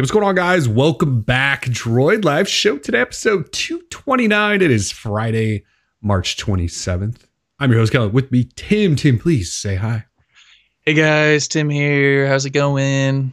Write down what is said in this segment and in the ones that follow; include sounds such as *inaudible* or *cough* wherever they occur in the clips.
what's going on, guys? Welcome back, Droid Life Show today, episode 229. It is Friday, March 27th. I'm your host, Kelly. With me, Tim. Tim, please say hi. Hey guys, Tim here. How's it going?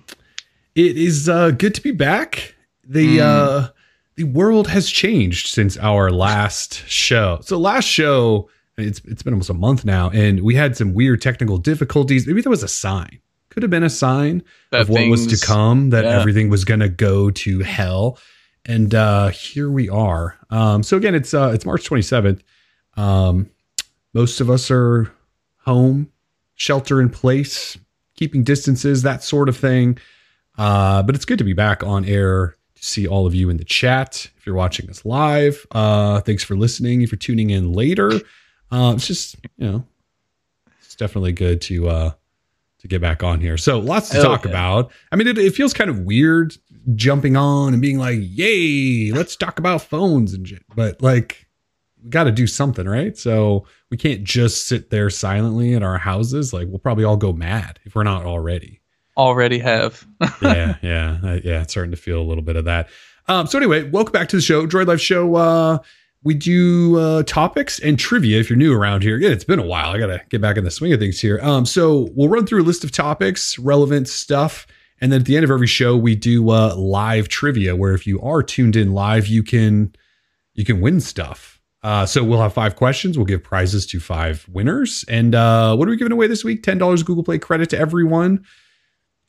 It is uh, good to be back. The Mm. uh, the world has changed since our last show. So last show, it's it's been almost a month now, and we had some weird technical difficulties. Maybe that was a sign. Could have been a sign That of what was to come, that yeah. everything was gonna go to hell. And uh here we are. Um, so again, it's uh it's March 27th. Um, most of us are home, shelter in place, keeping distances, that sort of thing. Uh, but it's good to be back on air to see all of you in the chat. If you're watching us live, uh, thanks for listening. If you're tuning in later, uh, it's just you know, it's definitely good to uh, to get back on here. So lots to Hell talk yeah. about. I mean, it, it feels kind of weird jumping on and being like, "Yay, let's talk about phones and shit," but like. We got to do something, right? So we can't just sit there silently in our houses. Like we'll probably all go mad if we're not already Already have. *laughs* yeah, yeah, yeah. It's starting to feel a little bit of that. Um, so anyway, welcome back to the show, Droid Life Show. Uh, we do uh, topics and trivia. If you're new around here, yeah, it's been a while. I gotta get back in the swing of things here. Um, so we'll run through a list of topics, relevant stuff, and then at the end of every show, we do uh, live trivia, where if you are tuned in live, you can you can win stuff. Uh, so we'll have five questions. We'll give prizes to five winners. And uh, what are we giving away this week? Ten dollars Google Play credit to everyone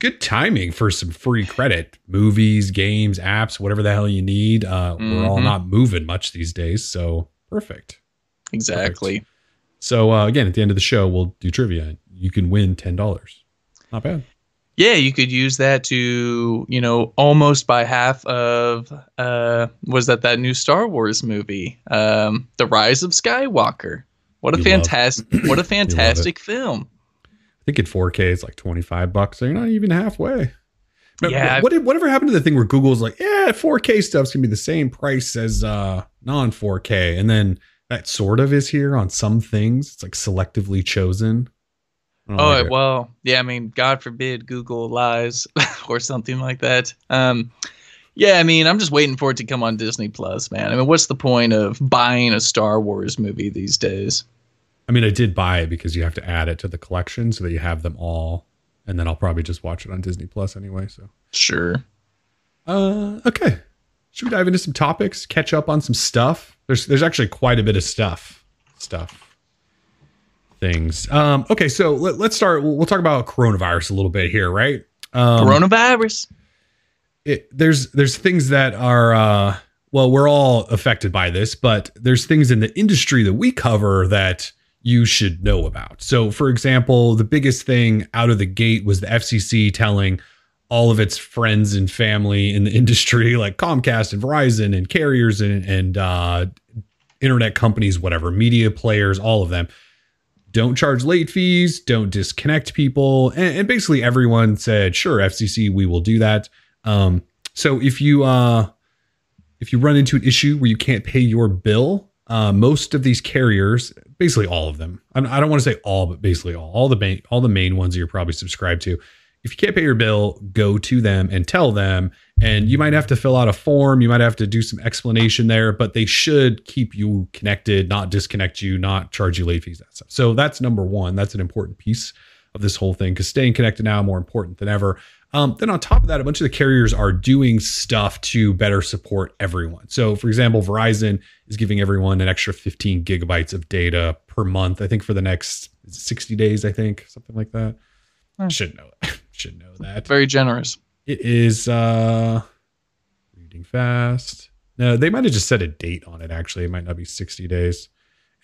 good timing for some free credit. Movies games apps whatever the hell you need uh we're all Mhm. not moving much these days so perfect. Exactly. so uh, again at the end of the show we'll do trivia. You can win $10 not bad. Yeah, you could use that to, you know, almost buy half of uh was that that new Star Wars movie, um, The Rise of Skywalker. What a You fantastic what a *clears throat* fantastic film. I think in 4k it's like 25 bucks so you're not even halfway But Yeah. what, whatever happened to the thing where google's like yeah 4k stuff's gonna be the same price as uh non 4k and then that sort of is here on some things it's like selectively chosen Oh like well, yeah. I mean, God forbid Google lies *laughs* or something like that. Um, yeah, I mean, I'm just waiting for it to come on Disney Plus, man. I mean, what's the point of buying a Star Wars movie these days? I mean, I did buy it because you have to add it to the collection so that you have them all, and then I'll probably just watch it on Disney Plus anyway. So, Sure. uh, okay, should we dive into some topics, catch up on some stuff? There's there's actually quite a bit of stuff, stuff, things. Um, okay, so let, let's start. We'll, we'll talk about coronavirus a little bit here, right? Um, Coronavirus. it, there's there's things that are uh well we're all affected by this but there's things in the industry that we cover that you should know about. So for example the biggest thing out of the gate was the fcc telling all of its friends and family in the *laughs* industry like comcast and verizon and carriers and, and uh, internet companies whatever media players all of them. Don't charge late fees don't disconnect people and, and basically everyone said sure fcc we will do that. Um, so if you uh, if you run into an issue where you can't pay your bill, uh, most of these carriers, basically all of them, I don't want to say all, but basically all, all the main, all the main ones that you're probably subscribed to. If you can't pay your bill, go to them and tell them. And you might have to fill out a form. You might have to do some explanation there, but they should keep you connected, not disconnect you, not charge you late fees, that stuff. So that's number one. That's an important piece of this whole thing because staying connected now more important than ever. Um, then on top of that, a bunch of the carriers are doing stuff to better support everyone. So, for example, Verizon is giving everyone an extra 15 gigabytes of data per month. I think for the next 60 days. I think something like that. Hmm. Should know. That. *laughs* Should know that. Very generous. It is uh reading fast. No, they might have just set a date on it. Actually, it might not be 60 days.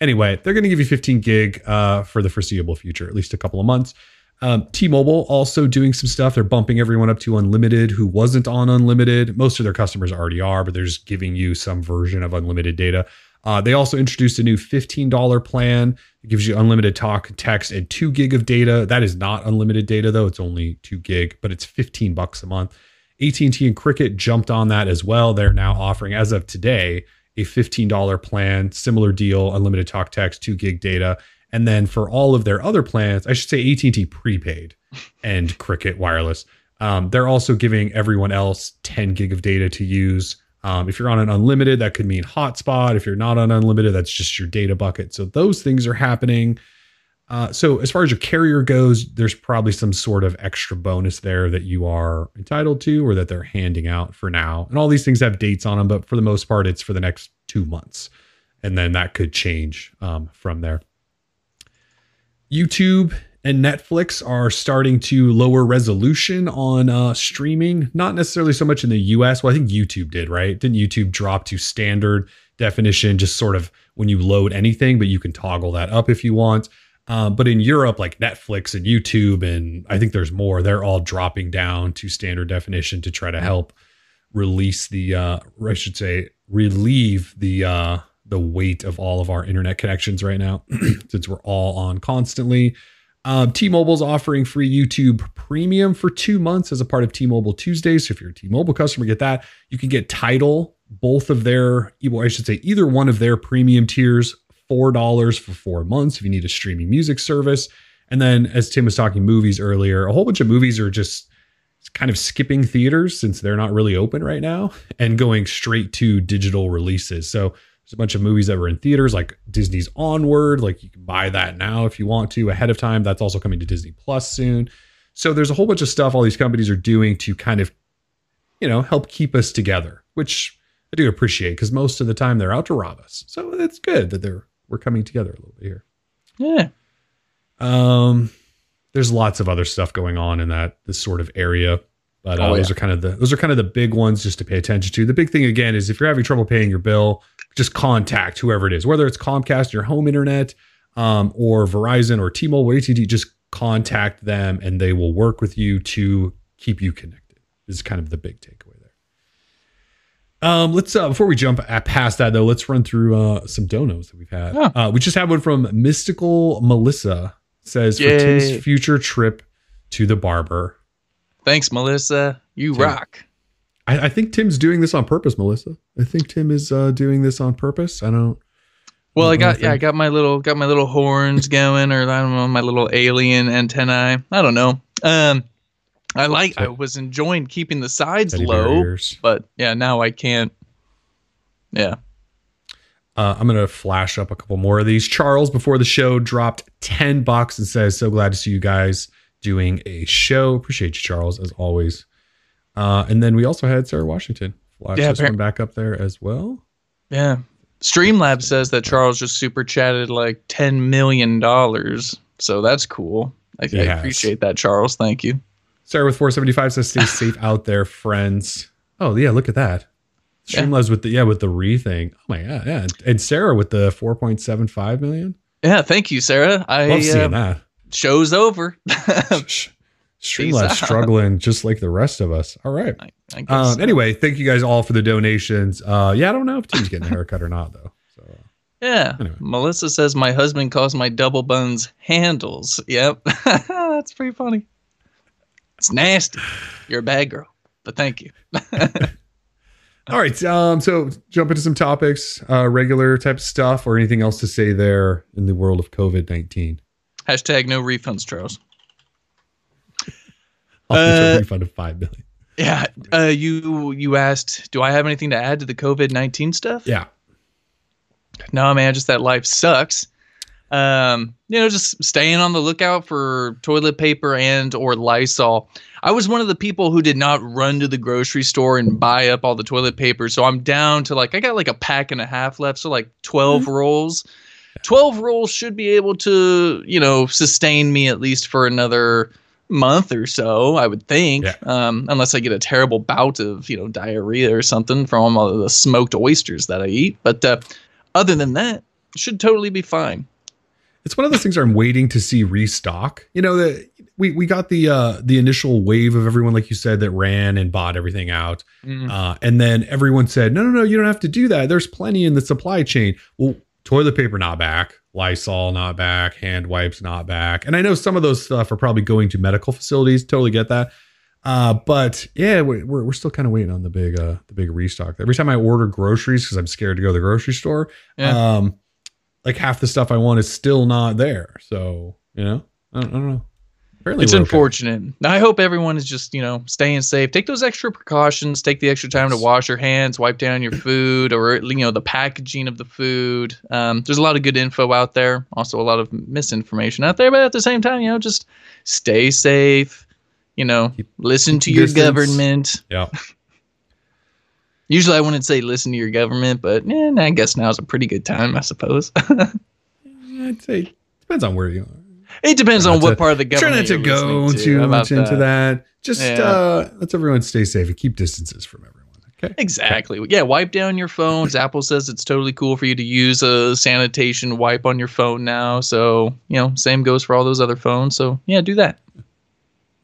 Anyway, they're going to give you 15 gig uh, for the foreseeable future, at least a couple of months. Um, T-Mobile also doing some stuff. They're bumping everyone up to unlimited who wasn't on unlimited. Most of their customers already are, but they're just giving you some version of unlimited data. Uh, they also introduced a new $15 plan. It gives you unlimited talk, text, and two gig of data. That is not unlimited data though; it's only two gig, but it's 15 bucks a month. AT&T and Cricket jumped on that as well. They're now offering, as of today, a $15 plan, similar deal, unlimited talk, text, two gig data. And then for all of their other plans, I should say AT&T prepaid and *laughs* Cricket wireless. Um, they're also giving everyone else 10 gig of data to use. Um, if you're on an unlimited, that could mean hotspot. If you're not on unlimited, that's just your data bucket. So those things are happening. Uh, so as far as your carrier goes, there's probably some sort of extra bonus there that you are entitled to or that they're handing out for now. And all these things have dates on them, but for the most part, it's for the next two months. And then that could change um, from there. YouTube and Netflix are starting to lower resolution on uh, streaming. Not necessarily so much in the US. Well, I think YouTube did, right? Didn't YouTube drop to standard definition, just sort of when you load anything, but you can toggle that up if you want. Um, but in Europe, like Netflix and YouTube, and I think there's more, they're all dropping down to standard definition to try to help release the, uh, I should say, relieve the uh, the weight of all of our internet connections right now, *clears throat* since we're all on constantly. Um, T-Mobile's offering free YouTube Premium for two months as a part of T-Mobile Tuesdays. So if you're a T-Mobile customer, get that. You can get Tidal, both of their, well, I should say, either one of their premium tiers, four dollars for four months if you need a streaming music service. And then, as Tim was talking movies earlier, a whole bunch of movies are just kind of skipping theaters since they're not really open right now and going straight to digital releases. So there's a bunch of movies that were in theaters, like Disney's Onward. Like you can buy that now if you want to ahead of time. That's also coming to Disney Plus soon. So there's a whole bunch of stuff all these companies are doing to kind of, you know, help keep us together, which I do appreciate because most of the time they're out to rob us. So it's good that they're we're coming together a little bit here. Yeah. Um, there's lots of other stuff going on in that this sort of area. But uh, oh, yeah. those are kind of the those are kind of the big ones just to pay attention to. The big thing again is if you're having trouble paying your bill, just contact whoever it is, whether it's Comcast, your home internet, um, or Verizon or T-Mobile, or AT&T. Just contact them, and they will work with you to keep you connected. Is kind of the big takeaway there. Um, let's uh, before we jump past that though, let's run through uh, some donos that we've had. Uh, we just had one from Mystical Melissa. Says Yay. for Tim's future trip to the barber. Thanks, Melissa. You Tim. rock. I, I, think Tim's doing this on purpose, Melissa. I think Tim is uh, doing this on purpose. I don't. Well, I got yeah, I got my little got my little horns going, or I don't know, my little alien antennae. I don't know. Um, I like. I was enjoying keeping the sides low, but yeah, now I can't. Yeah. Uh, I'm gonna flash up a couple more of these. Charles before the show dropped ten bucks and says, "So glad to see you guys doing a show. Appreciate you, Charles, as always." Uh, and then we also had Sarah Washington. Flash yeah, this one back up there as well. Yeah. Streamlabs says that Charles just super chatted like $10 million. So that's cool. I, I appreciate that, Charles. Thank you. Sarah with 475 says, stay *laughs* safe out there, friends. Oh, yeah. Look at that. Streamlabs yeah. with the, yeah, with the re thing. Oh my God. Yeah. And Sarah with the 4.75 million. Yeah. Thank you, Sarah. I love seeing uh, that. Show's over. *laughs* Streamlabs struggling just like the rest of us. All right. I, I um, so. Anyway, thank you guys all for the donations. Uh, yeah, I don't know if Tim's getting a haircut or not though. So uh, yeah. Anyway. Melissa says my husband calls my double buns handles. Yep, *laughs* that's pretty funny. It's nasty. You're a bad girl, but thank you. *laughs* all right. Um. So jump into some topics, uh, regular type stuff, or anything else to say there in the world of COVID nineteen. Hashtag no refunds, Charles. uh, a refund of five million. Yeah. Uh, you you asked, do I have anything to add to the COVID nineteen stuff? Yeah. No, man, just that life sucks. Um, you know, just staying on the lookout for toilet paper and or Lysol. I was one of the people who did not run to the grocery store and buy up all the toilet paper. So I'm down to like I got like a pack and a half left, so like 12 mm-hmm. rolls. 12 rolls should be able to, you know, sustain me at least for another month or so, I would think, yeah. um, unless I get a terrible bout of you know diarrhea or something from all the smoked oysters that I eat. But uh, other than that, should totally be fine. It's one of those things I'm waiting to see restock. You know that we we got the uh, the initial wave of everyone, like you said, that ran and bought everything out, mm. uh, and then everyone said, no, no, no, you don't have to do that. There's plenty in the supply chain. Well, toilet paper not back Lysol not back, hand wipes not back. And I know some of those stuff are probably going to medical facilities. Totally get that. Uh, but yeah, we're, we're still kind of waiting on the big uh, the big restock. Every time I order groceries because I'm scared to go to the grocery store, yeah. um, like half the stuff I want is still not there. So you know, I don't, I don't know. It's unfortunate. Now, I hope everyone is just, you know, staying safe. Take those extra precautions. Take the extra time to wash your hands, wipe down your food, or you know, the packaging of the food. Um, there's a lot of good info out there. Also, a lot of misinformation out there. But at the same time, you know, just stay safe. You know, Keep- listen to your distance. government. Yeah. *laughs* Usually, I wouldn't say listen to your government, but eh, I guess now's a pretty good time, I suppose. *laughs* I'd say depends on where you are. It depends on not what part of the Try government. not to go to. too much into that. Just Yeah. uh, let's everyone stay safe and keep distances from everyone. Okay. Exactly. Yeah, wipe down your phones. *laughs* Apple says it's totally cool for you to use a sanitation wipe on your phone now. So, you know, same goes for all those other phones. So, yeah, do that.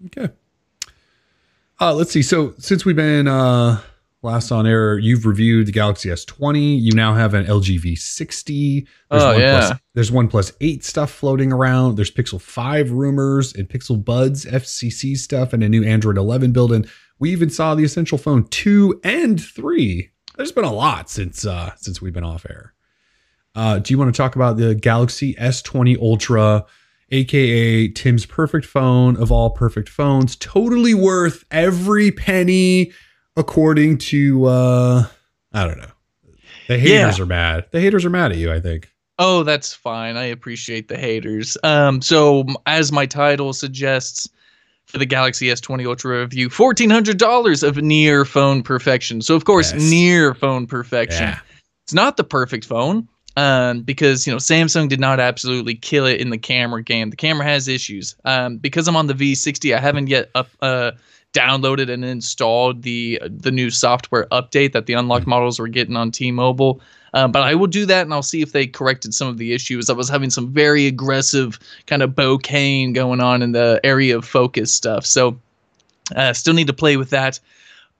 Okay. Uh, let's see. So since we've been uh, last on air, you've reviewed the Galaxy S20. You now have an LG V60. There's Oh, yeah. There's OnePlus 8 stuff floating around. There's Pixel 5 rumors and Pixel Buds FCC stuff and a new Android 11 build. And we even saw the Essential Phone 2 and 3. There's been a lot since uh, since we've been off air. Uh, do you want to talk about the Galaxy S20 Ultra? aka Tim's perfect phone of all perfect phones, totally worth every penny, according to uh I don't know. The haters are mad. The haters are mad at you, I think. Oh, that's fine. I appreciate the haters. Um, so as my title suggests for the Galaxy S20 Ultra review, fourteen hundred dollars of near phone perfection. So of course, Yes. near phone perfection. Yeah. It's not the perfect phone um, because you know Samsung did not absolutely kill it in the camera game. The camera has issues. Um, because I'm on the V60, I haven't yet up, uh, downloaded and installed the the new software update that the unlocked models were getting on T-Mobile. Um, but I will do that, and I'll see if they corrected some of the issues. I was having some very aggressive kind of bokeh going on in the area of focus stuff. So uh, still need to play with that.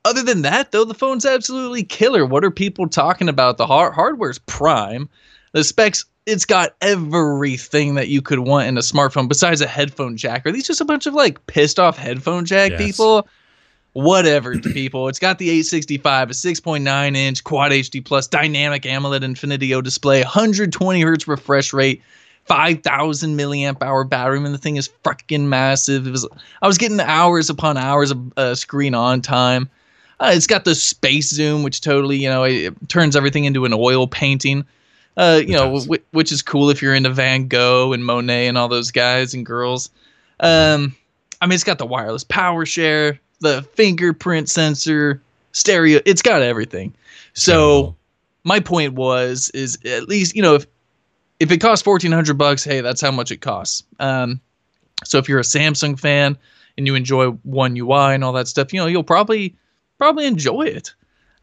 Other than that, though, the phone's absolutely killer. What are people talking about? The har- hardware's prime. The specs, it's got everything that you could want in a smartphone besides a headphone jack. Are these just a bunch of like pissed off headphone jack Yes. people? Whatever, *clears throat* people. It's got the 865, a 6.9 inch Quad HD Plus dynamic AMOLED Infinity O display, 120 hertz refresh rate, 5,000 milliamp hour battery. I mean, the thing is fucking massive. It was, I was getting hours upon hours of uh, screen on time. Uh, it's got the space zoom, which totally, you know, it, it turns everything into an oil painting. Uh, you know, w- which is cool if you're into Van Gogh and Monet and all those guys and girls. Um, I mean, it's got the wireless power share, the fingerprint sensor, stereo. It's got everything. So my point was, is at least you know if if it costs fourteen hundred bucks, hey, that's how much it costs. Um, so if you're a Samsung fan and you enjoy One UI and all that stuff, you know you'll probably probably enjoy it.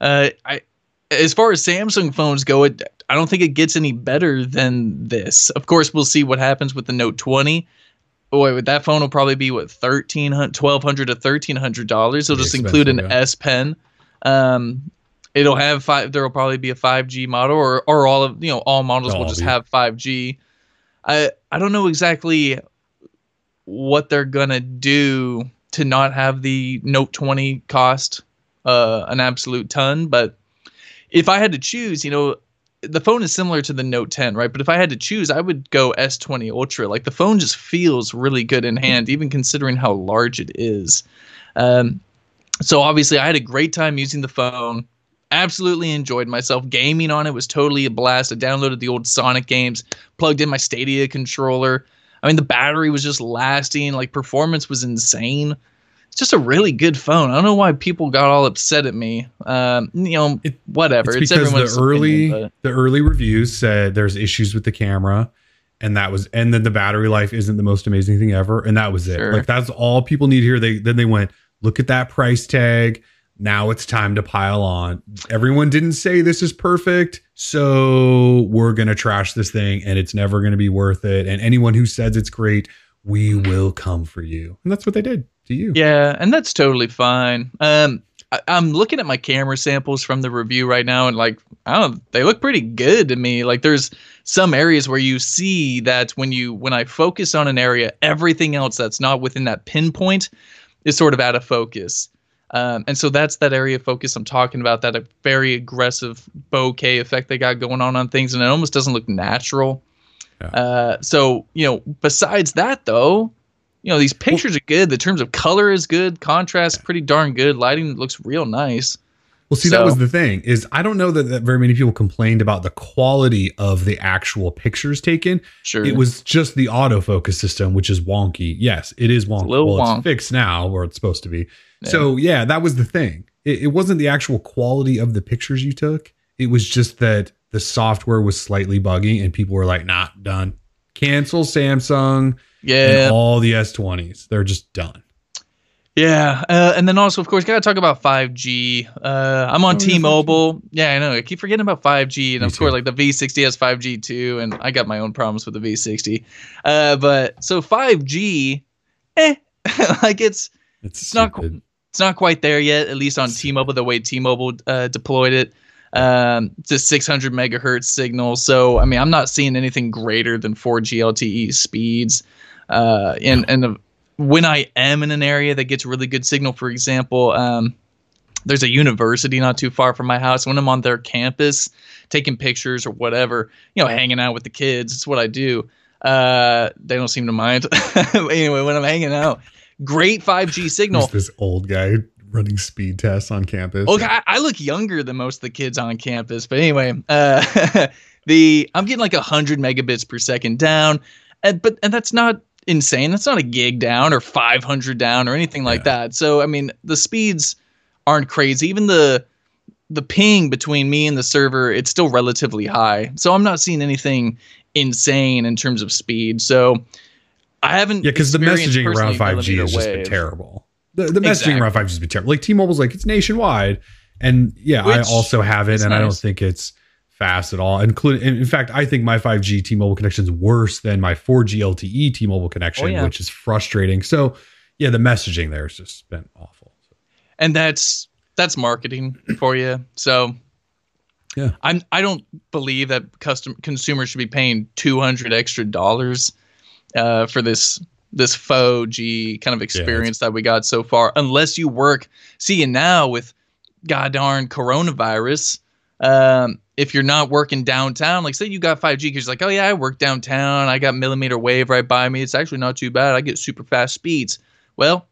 Uh, I as far as Samsung phones go, it I don't think it gets any better than this. Of course, we'll see what happens with the Note 20. Oh, wait, that phone will probably be what thirteen hundred, twelve hundred to thirteen hundred dollars. It'll Pretty just include an yeah. S Pen. Um, it'll have five. There will probably be a five G model, or or all of you know all models They'll will all just be. have five G. I I don't know exactly what they're gonna do to not have the Note 20 cost uh, an absolute ton, but if I had to choose, you know, the phone is similar to the Note 10, right? But if I had to choose, I would go S20 Ultra. Like the phone just feels really good in hand, even considering how large it is. Um, so obviously, I had a great time using the phone. Absolutely enjoyed myself. Gaming on it was totally a blast. I downloaded the old Sonic games, plugged in my Stadia controller. I mean, the battery was just lasting. Like performance was insane. It's just a really good phone. I don't know why people got all upset at me. Um, you know, It- whatever. It's It's, because everyone's the early opinion, the early reviews said there's issues with the camera, and that was and then the battery life isn't the most amazing thing ever, and that was it. Sure. Like that's all people need here. They then they went look at that price tag. Now it's time to pile on. Everyone didn't say this is perfect, so we're gonna trash this thing, and it's never gonna be worth it. And anyone who says it's great, we will come for you, and that's what they did to you. Yeah, and that's totally fine. Um, I, I'm looking at my camera samples from the review right now, and like, I don't, they look pretty good to me. Like, there's some areas where you see that when you when I focus on an area, everything else that's not within that pinpoint is sort of out of focus. Um, and so that's that area of focus I'm talking about. That a very aggressive bokeh effect they got going on on things, and it almost doesn't look natural. Yeah. Uh, so you know, besides that though, you know these pictures are good. The terms of color is good, contrast pretty darn good, lighting looks real nice. Well, see, that was the thing is I don't know that, that very many people complained about the quality of the actual pictures taken. Sure, it was just the autofocus system, which is wonky. Yes, it is wonky. It's a little well, wonk. it's fixed now, or it's supposed to be. Yeah. So yeah, that was the thing. It, it wasn't the actual quality of the pictures you took. It was just that the software was slightly buggy, and people were like, "Nah, done. Cancel Samsung." Yeah, all the S20s, they're just done. Yeah, uh, and then also, of course, gotta talk about 5G. Uh, I'm on oh, T-Mobile. Yeah, I know. I keep forgetting about 5G, and Me of too. course, like the V60 has 5G too, and I got my own problems with the V60. Uh, but so 5G, eh, *laughs* like it's it's, it's not it's not quite there yet. At least on T-Mobile, the way T-Mobile uh, deployed it. Um, it's a 600 megahertz signal. So I mean, I'm not seeing anything greater than 4G LTE speeds. Uh, and and the when I am in an area that gets really good signal, for example, um, there's a university not too far from my house. When I'm on their campus taking pictures or whatever, you know, hanging out with the kids, it's what I do. Uh, they don't seem to mind. *laughs* anyway, when I'm hanging out, great 5G signal. This old guy running speed tests on campus. Okay, I, I, look younger than most of the kids on campus, but anyway, uh, *laughs* the I'm getting like hundred megabits per second down, and but and that's not insane. That's not a gig down or 500 down or anything like yeah. that. So I mean, the speeds aren't crazy. Even the the ping between me and the server, it's still relatively high. So I'm not seeing anything insane in terms of speed. So I haven't. Yeah, because the messaging around 5G has just been terrible. The, the messaging exactly. around 5G has been terrible. Like T-Mobile's like it's nationwide, and yeah, Which I also have it, and nice. I don't think it's fast at all. Including, in fact, I think my 5G T-Mobile connection is worse than my 4G LTE T-Mobile connection, oh, yeah. which is frustrating. So, yeah, the messaging there has just been awful. And that's that's marketing for you. So, yeah, I'm I don't believe that custom consumers should be paying 200 extra dollars uh, for this this faux G kind of experience yeah, that we got so far, unless you work. See, and now with god darn coronavirus. Um, if you're not working downtown, like say you got 5G because like, oh yeah, I work downtown, I got millimeter wave right by me. It's actually not too bad. I get super fast speeds. Well,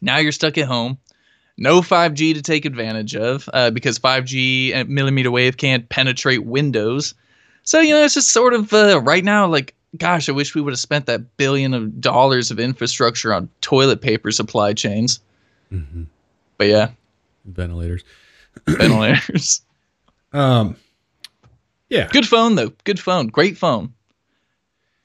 now you're stuck at home. No 5G to take advantage of uh, because 5G and millimeter wave can't penetrate windows. So you know, it's just sort of uh, right now. Like, gosh, I wish we would have spent that billion of dollars of infrastructure on toilet paper supply chains. Mm-hmm. But yeah, ventilators, ventilators. um, yeah. Good phone though. Good phone. Great phone.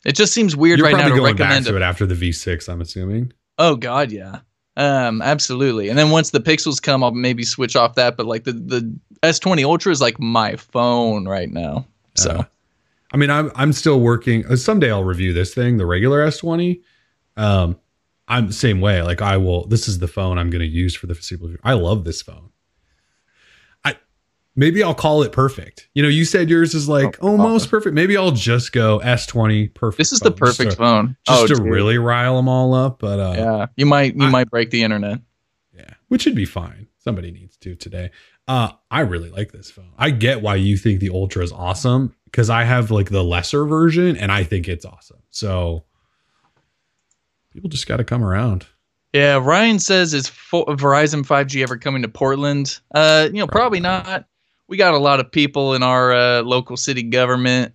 It just seems weird You're right now to going recommend back to it after the V6. I'm assuming. Oh God, yeah. Um, absolutely. And then once the Pixels come, I'll maybe switch off that. But like the the S20 Ultra is like my phone right now. So, uh, I mean, I'm I'm still working. Uh, someday I'll review this thing, the regular S20. Um, I'm the same way. Like I will. This is the phone I'm going to use for the foreseeable. future. I love this phone maybe I'll call it perfect. You know, you said yours is like oh, almost perfect. Maybe I'll just go S20 perfect. This is phone, the perfect just to, phone. Just oh, to dude. really rile them all up. But uh, yeah, you might you I, might break the internet. Yeah, which should be fine. Somebody needs to today. Uh, I really like this phone. I get why you think the Ultra is awesome because I have like the lesser version and I think it's awesome. So people just got to come around. Yeah, Ryan says is Verizon 5G ever coming to Portland? Uh, you know, probably, probably not we got a lot of people in our uh, local city government.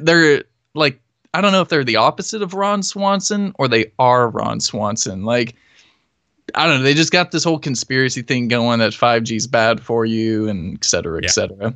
They're like, I don't know if they're the opposite of Ron Swanson or they are Ron Swanson. Like, I don't know. They just got this whole conspiracy thing going that 5G is bad for you and et cetera, et yeah. cetera.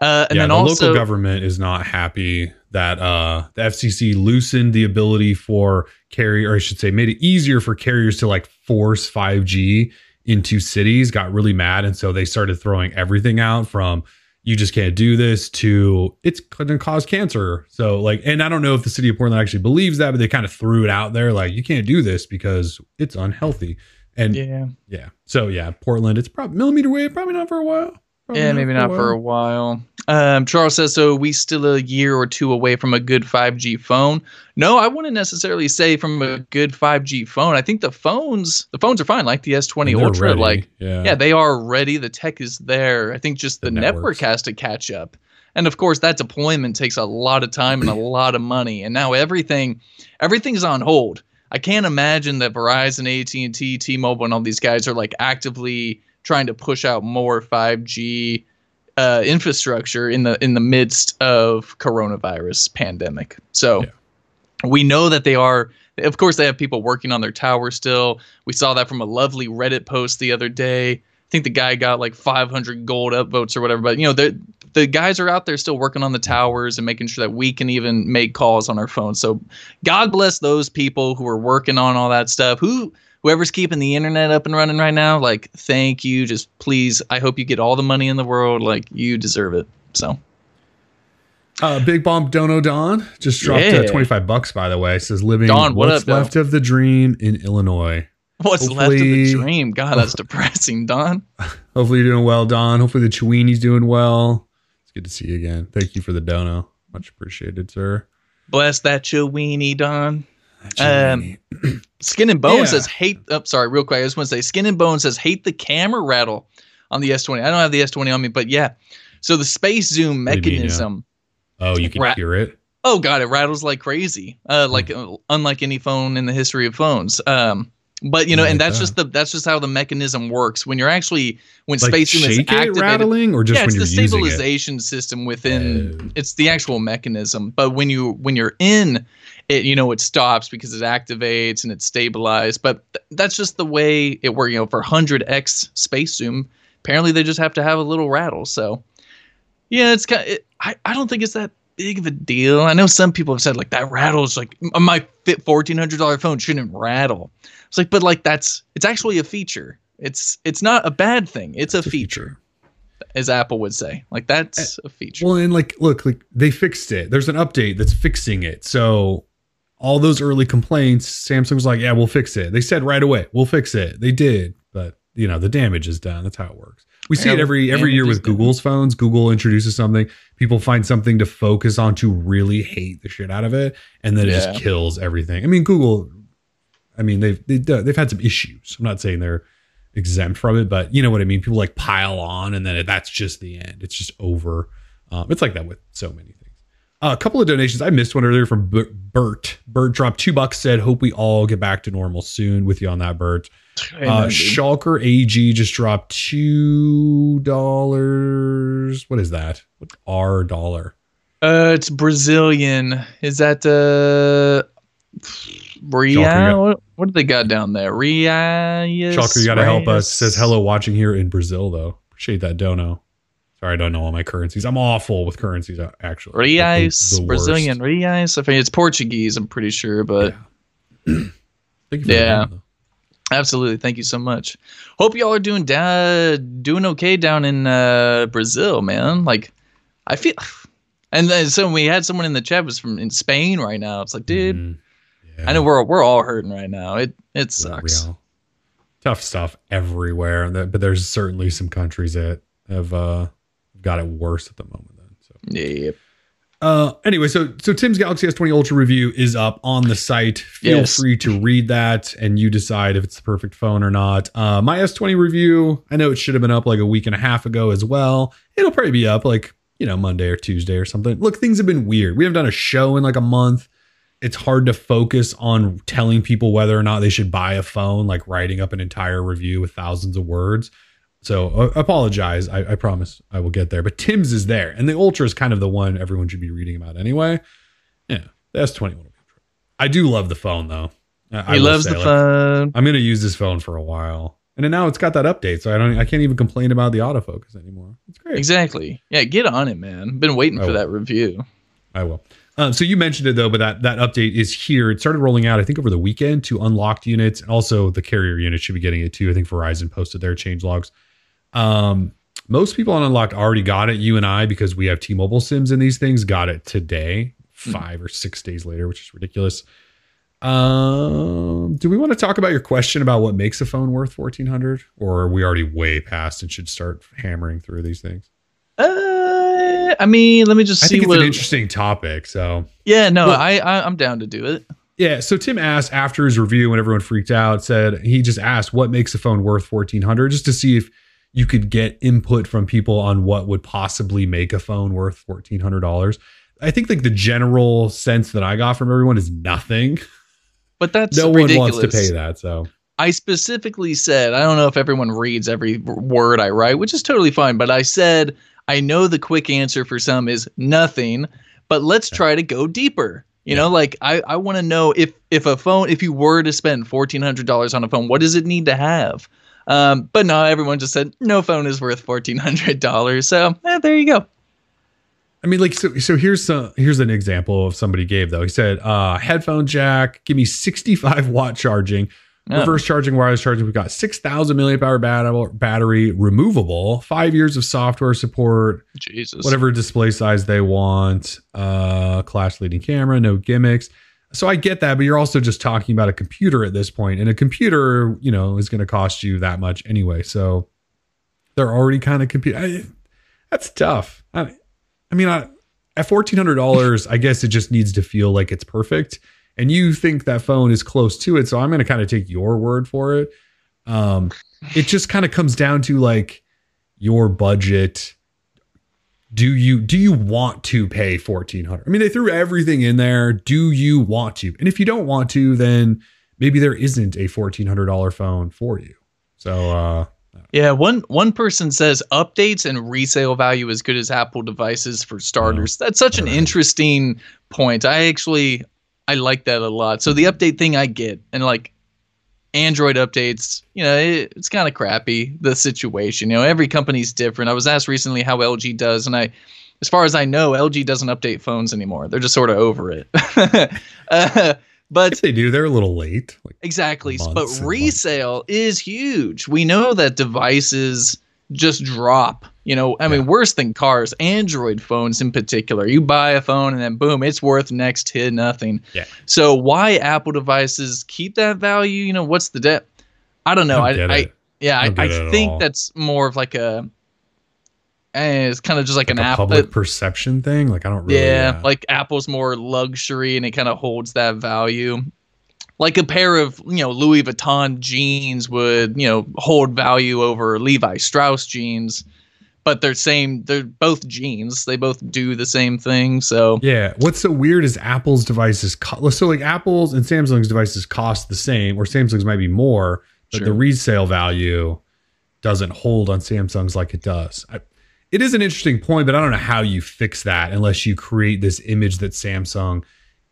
Uh, and yeah, then the also, local government is not happy that uh, the FCC loosened the ability for carrier, or I should say, made it easier for carriers to like force 5G into cities got really mad. And so they started throwing everything out from you just can't do this to it's going to cause cancer. So, like, and I don't know if the city of Portland actually believes that, but they kind of threw it out there like, you can't do this because it's unhealthy. And yeah, yeah. So, yeah, Portland, it's probably millimeter wave, probably not for a while. Probably yeah, maybe not for a while. Um, Charles says, so we still a year or two away from a good 5G phone. No, I wouldn't necessarily say from a good 5G phone. I think the phones, the phones are fine, like the S20 Ultra. Ready. Like, yeah. yeah, they are ready. The tech is there. I think just the, the network has to catch up. And of course, that deployment takes a lot of time and a *clears throat* lot of money. And now everything, everything's on hold. I can't imagine that Verizon, AT and T, T-Mobile, and all these guys are like actively trying to push out more 5G uh, infrastructure in the in the midst of coronavirus pandemic. So yeah. we know that they are. Of course, they have people working on their tower still. We saw that from a lovely Reddit post the other day. I think the guy got like 500 gold upvotes or whatever. But you know, the the guys are out there still working on the towers and making sure that we can even make calls on our phones. So God bless those people who are working on all that stuff. Who whoever's keeping the internet up and running right now, like thank you. Just please, I hope you get all the money in the world. Like you deserve it. So. Uh, Big Bomb Dono Don just dropped uh, yeah. uh, 25 bucks, by the way. Says living Don, what what's up, left of the dream in Illinois. What's hopefully, left of the dream? God, that's depressing, Don. *laughs* Hopefully you're doing well, Don. Hopefully the Chewini's doing well. It's good to see you again. Thank you for the dono. Much appreciated, sir. Bless that Chewini, Don. Um, Skin and Bone yeah. says hate. Oh, sorry, real quick. I just want to say Skin and Bone says hate the camera rattle on the S20. I don't have the S20 on me, but yeah. So the space zoom mechanism. Mean, yeah. Oh, you can ra- hear it. Oh god, it rattles like crazy. Uh, like mm. uh, unlike any phone in the history of phones. Um, but you know, and that's that. just the that's just how the mechanism works. When you're actually when like space zoom is activated, rattling, or just yeah, it's the stabilization it? system within. Uh, it's the actual mechanism. But when you when you're in it, you know, it stops because it activates and it's stabilized. But th- that's just the way it works. You know, for 100x space zoom, apparently they just have to have a little rattle. So yeah, it's kind. Of, it, I I don't think it's that big of a deal. I know some people have said like that rattles like my fit fourteen hundred dollar phone shouldn't rattle. It's like, but like that's it's actually a feature. It's it's not a bad thing. It's a feature, as Apple would say. Like that's a feature. Well, and like look, like they fixed it. There's an update that's fixing it. So all those early complaints, Samsung was like, "Yeah, we'll fix it." They said right away, "We'll fix it." They did, but you know the damage is done. That's how it works. We see it every every year with Google's phones. Google introduces something, people find something to focus on to really hate the shit out of it, and then it yeah. just kills everything. I mean, Google I mean, they've they've, they've had some issues. I'm not saying they're exempt from it, but you know what I mean. People like pile on, and then that's just the end. It's just over. Um, it's like that with so many things. Uh, a couple of donations. I missed one earlier from Bert. Bert dropped two bucks. Said, "Hope we all get back to normal soon." With you on that, Bert. Uh, Schalker AG just dropped two dollars. What is that? What R dollar? Uh, it's Brazilian. Is that uh? Ria, what, what do they got down there? Ria, Chalker, you got to help us. Says hello, watching here in Brazil though. Appreciate that, dono. Sorry, I don't know all my currencies. I'm awful with currencies actually. Reais, Brazilian Reais. I mean, it's Portuguese. I'm pretty sure, but yeah. *clears throat* yeah. Absolutely. Thank you so much. Hope y'all are doing da- doing okay down in uh, Brazil, man. Like, I feel, *sighs* and then so we had someone in the chat was from in Spain right now. It's like, dude, mm-hmm. Yeah. I know we're we're all hurting right now. It it sucks. Tough stuff everywhere, but there's certainly some countries that have uh, got it worse at the moment. Then, so yep. Uh, anyway, so so Tim's Galaxy S20 Ultra review is up on the site. Feel yes. free to read that, and you decide if it's the perfect phone or not. Uh, my S20 review, I know it should have been up like a week and a half ago as well. It'll probably be up like you know Monday or Tuesday or something. Look, things have been weird. We haven't done a show in like a month it's hard to focus on telling people whether or not they should buy a phone, like writing up an entire review with thousands of words. So uh, apologize. I, I, promise I will get there. But Tim's is there, and the Ultra is kind of the one everyone should be reading about anyway. Yeah, the S21 will be. I do love the phone though. I, he loves say, the like, phone. I'm going to use this phone for a while, and now it's got that update, so I don't. I can't even complain about the autofocus anymore. It's great. Exactly. Yeah, get on it, man. Been waiting I for will. that review. I will. Um, so you mentioned it though, but that that update is here. It started rolling out, I think, over the weekend to unlocked units, and also the carrier unit should be getting it too. I think Verizon posted their change logs. Um, most people on unlocked already got it. You and I, because we have T-Mobile sims in these things, got it today, hmm. 5 mm or six days later, which is ridiculous. Um, do we want to talk about your question about what makes a phone worth fourteen hundred, or are we already way past and should start hammering through these things? Uh, I mean, let me just I see think it's what. an interesting topic. So yeah, no, well, I, I I'm down to do it. Yeah. So Tim asked after his review, when everyone freaked out, said he just asked what makes a phone worth fourteen hundred, just to see if you could get input from people on what would possibly make a phone worth fourteen hundred dollars. I think like the general sense that I got from everyone is nothing. but that's no ridiculous. one wants to pay that. So I specifically said, I don't know if everyone reads every word I write, which is totally fine, but I said, I know the quick answer for some is nothing, but let's try to go deeper. You know, like I, I want to know if if a phone, if you were to spend fourteen hundred dollars on a phone, what does it need to have? Um, but no, everyone just said no phone is worth fourteen hundred dollars. So eh, there you go. I mean, like, so, so here's some, here's an example of somebody gave though. He said, uh, headphone jack, give me 65 *laughs* watt charging, Oh. reverse charging, wireless charging. We've got 6,000 milliamp hour bat- battery, removable, five years of software support, Jesus. whatever display size they want, uh, class leading camera, no gimmicks. So I get that, but you're also just talking about a computer at this point, and a computer, you know, is going to cost you that much anyway. So they're already kind of compute. That's tough. I, I mean, I, at fourteen hundred dollars, I guess it just needs to feel like it's perfect. And you think that phone is close to it, so I'm going to kind of take your word for it. Um, it just kind of comes down to like your budget. Do you do you want to pay fourteen hundred? I mean, they threw everything in there. Do you want to? And if you don't want to, then maybe there isn't a fourteen hundred dollar phone for you. So uh, Yeah, one one person says updates and resale value as good as Apple devices for starters. That's such an Right. interesting point. I actually I like that a lot. So the update thing I get, and like Android updates, you know, it, it's kind of crappy the situation. You know, every company's different. I was asked recently how LG does, and I, as far as I know, LG doesn't update phones anymore. They're just sort of over it. *laughs* uh, but if they do, they're a little late. Like, Exactly. But and months. resale is huge. We know that devices just drop. You know, I mean, Yeah. worse than cars, Android phones in particular. You buy a phone and then boom, it's worth next to nothing. Yeah. So why Apple devices keep that value? You know, what's the debt? I don't know. I I, I, yeah, I I, don't get it I think that's more of like a. Eh, it's kind of just like, like an a Apple. public perception thing. Like I don't really. Yeah, uh, like Apple's more luxury and it kind of holds that value. Like a pair of, you know, Louis Vuitton jeans would, you know, hold value over Levi Strauss jeans, but they're same they're both jeans They both do the same thing, so Yeah. What's so weird is Apple's devices. Co- so like Apple's and Samsung's devices cost the same, or Samsung's might be more, but Sure. the resale value doesn't hold on Samsung's like it does. I, it is an interesting point, but I don't know how you fix that unless you create this image that Samsung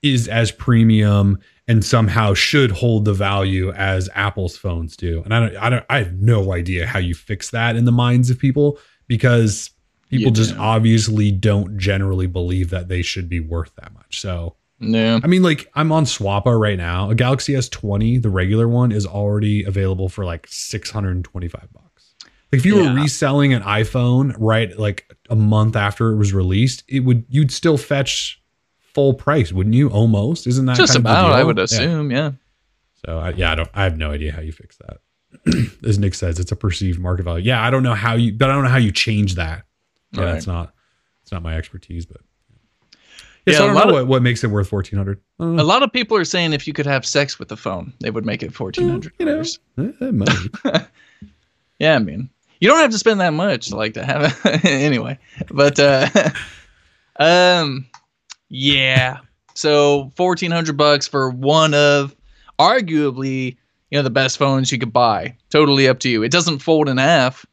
is as premium and somehow should hold the value as Apple's phones do. And I don't, I don't, I have no idea how you fix that in the minds of people because people just obviously don't generally believe that they should be worth that much. So, no. I mean, like I'm on Swappa right now. A Galaxy S20, the regular one, is already available for like 625 bucks. Like if you Yeah. were reselling an iPhone right like a month after it was released, it would you'd still fetch full price, wouldn't you? Almost, isn't that Just kind of the about, I would Yeah. assume, yeah. So I, yeah, I don't. I have no idea how you fix that. *clears throat* As Nick says, it's a perceived market value. Yeah, I don't know how you, but I don't know how you change that. Yeah, Right. it's not. It's not my expertise, but yeah. Yeah, so I a don't know of- what, what makes it worth fourteen hundred. A lot of people are saying if you could have sex with the phone, they would make it fourteen hundred You know, eh, might. *laughs* Yeah, I mean, you don't have to spend that much like to have it *laughs* anyway. But uh *laughs* um yeah. So 1400 bucks for one of arguably, you know, the best phones you could buy. Totally up to you. It doesn't fold in half.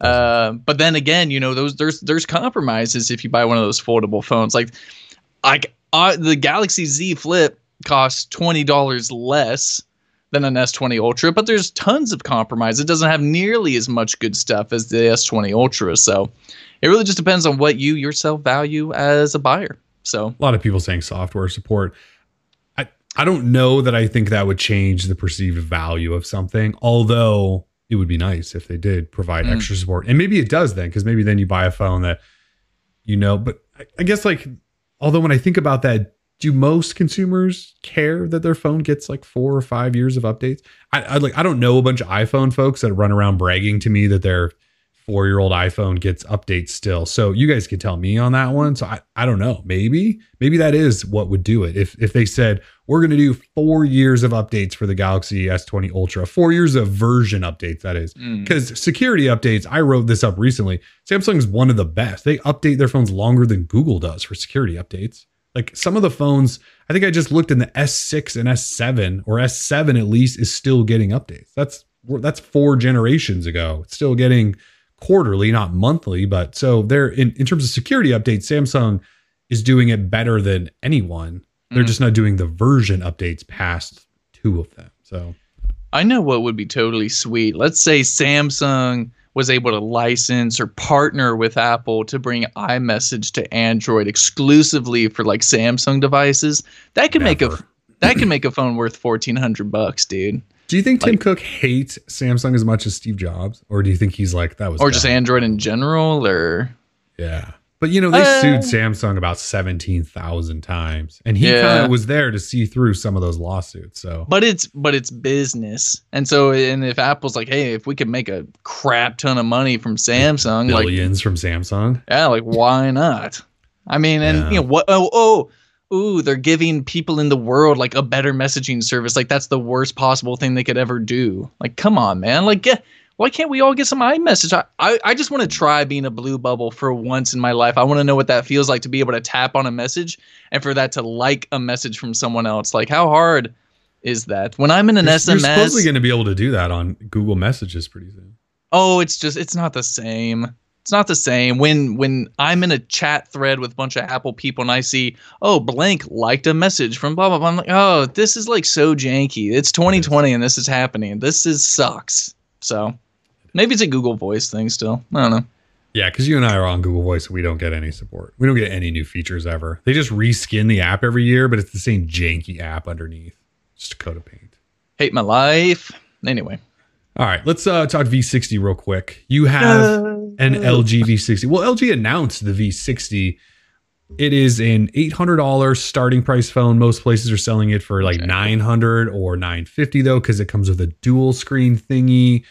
Uh, but then again, you know, those there's there's compromises if you buy one of those foldable phones. Like like the Galaxy Z Flip costs $20 less than an S20 Ultra, but there's tons of compromise. It doesn't have nearly as much good stuff as the S20 Ultra. So it really just depends on what you yourself value as a buyer. So a lot of people saying software support. I don't know that I think that would change the perceived value of something, although it would be nice if they did provide Mm. extra support. And maybe it does then, because maybe then you buy a phone that you know, but I, I guess like although when I think about that, do most consumers care that their phone gets like four or five years of updates? I, I like I don't know a bunch of iPhone folks that run around bragging to me that their four year old iPhone gets updates still. So you guys could tell me on that one. So I, I don't know. Maybe, maybe that is what would do it. If if they said we're gonna do four years of updates for the Galaxy S20 Ultra, four years of version updates, that is. mm, Because security updates, I wrote this up recently. Samsung's one of the best. They update their phones longer than Google does for security updates. Like some of the phones, I think I just looked in the S6 and S7 or S7 at least is still getting updates. That's that's four generations ago. It's still getting quarterly, not monthly, but so they're in, in terms of security updates, Samsung is doing it better than anyone. They're Mm. just not doing the version updates past two of them. So I know what would be totally sweet. Let's say Samsung was able to license or partner with Apple to bring iMessage to Android exclusively for like Samsung devices. That could make a that could make a phone worth fourteen hundred bucks, dude. Do you think Tim Like- Cook hates Samsung as much as Steve Jobs? Or do you think he's like that was Or just? Android in general, or Yeah. But you know, they Uh, sued Samsung about 17,000 times and he Yeah. kind of was there to see through some of those lawsuits. So but it's but it's business. And so and if Apple's like, hey, if we could make a crap ton of money from Samsung, like billions from Samsung. Yeah, like why not? I mean, and Yeah. you know what? Oh, oh, ooh, they're giving people in the world like a better messaging service. Like that's the worst possible thing they could ever do. Like, come on, man. Like, get, why can't we all get some iMessage? I, I, I just want to try being a blue bubble for once in my life. I want to know what that feels like to be able to tap on a message and for that to like a message from someone else. Like, how hard is that? When I'm in an You're, you're SMS, supposedly going to be able to do that on Google Messages pretty soon. oh it's just it's not the same it's not the same. When when i'm in a chat thread with a bunch of apple people and i see oh blank liked a message from blah blah blah i'm like oh this is like so janky. It's 2020 and this is happening. This is sucks. So maybe it's a google voice thing still. I don't know. Yeah, because you and I are on Google Voice, and we don't get any support. We don't get any new features ever. They just reskin the app every year, but it's the same janky app underneath, just a coat of paint. hate my life. Anyway All right, let's uh, talk V60 real quick. You have an LG V60. Well, LG announced the V60. It is an $800 starting price phone. Most places are selling it for like Okay. 900 or $950 though cuz it comes with a dual screen thingy.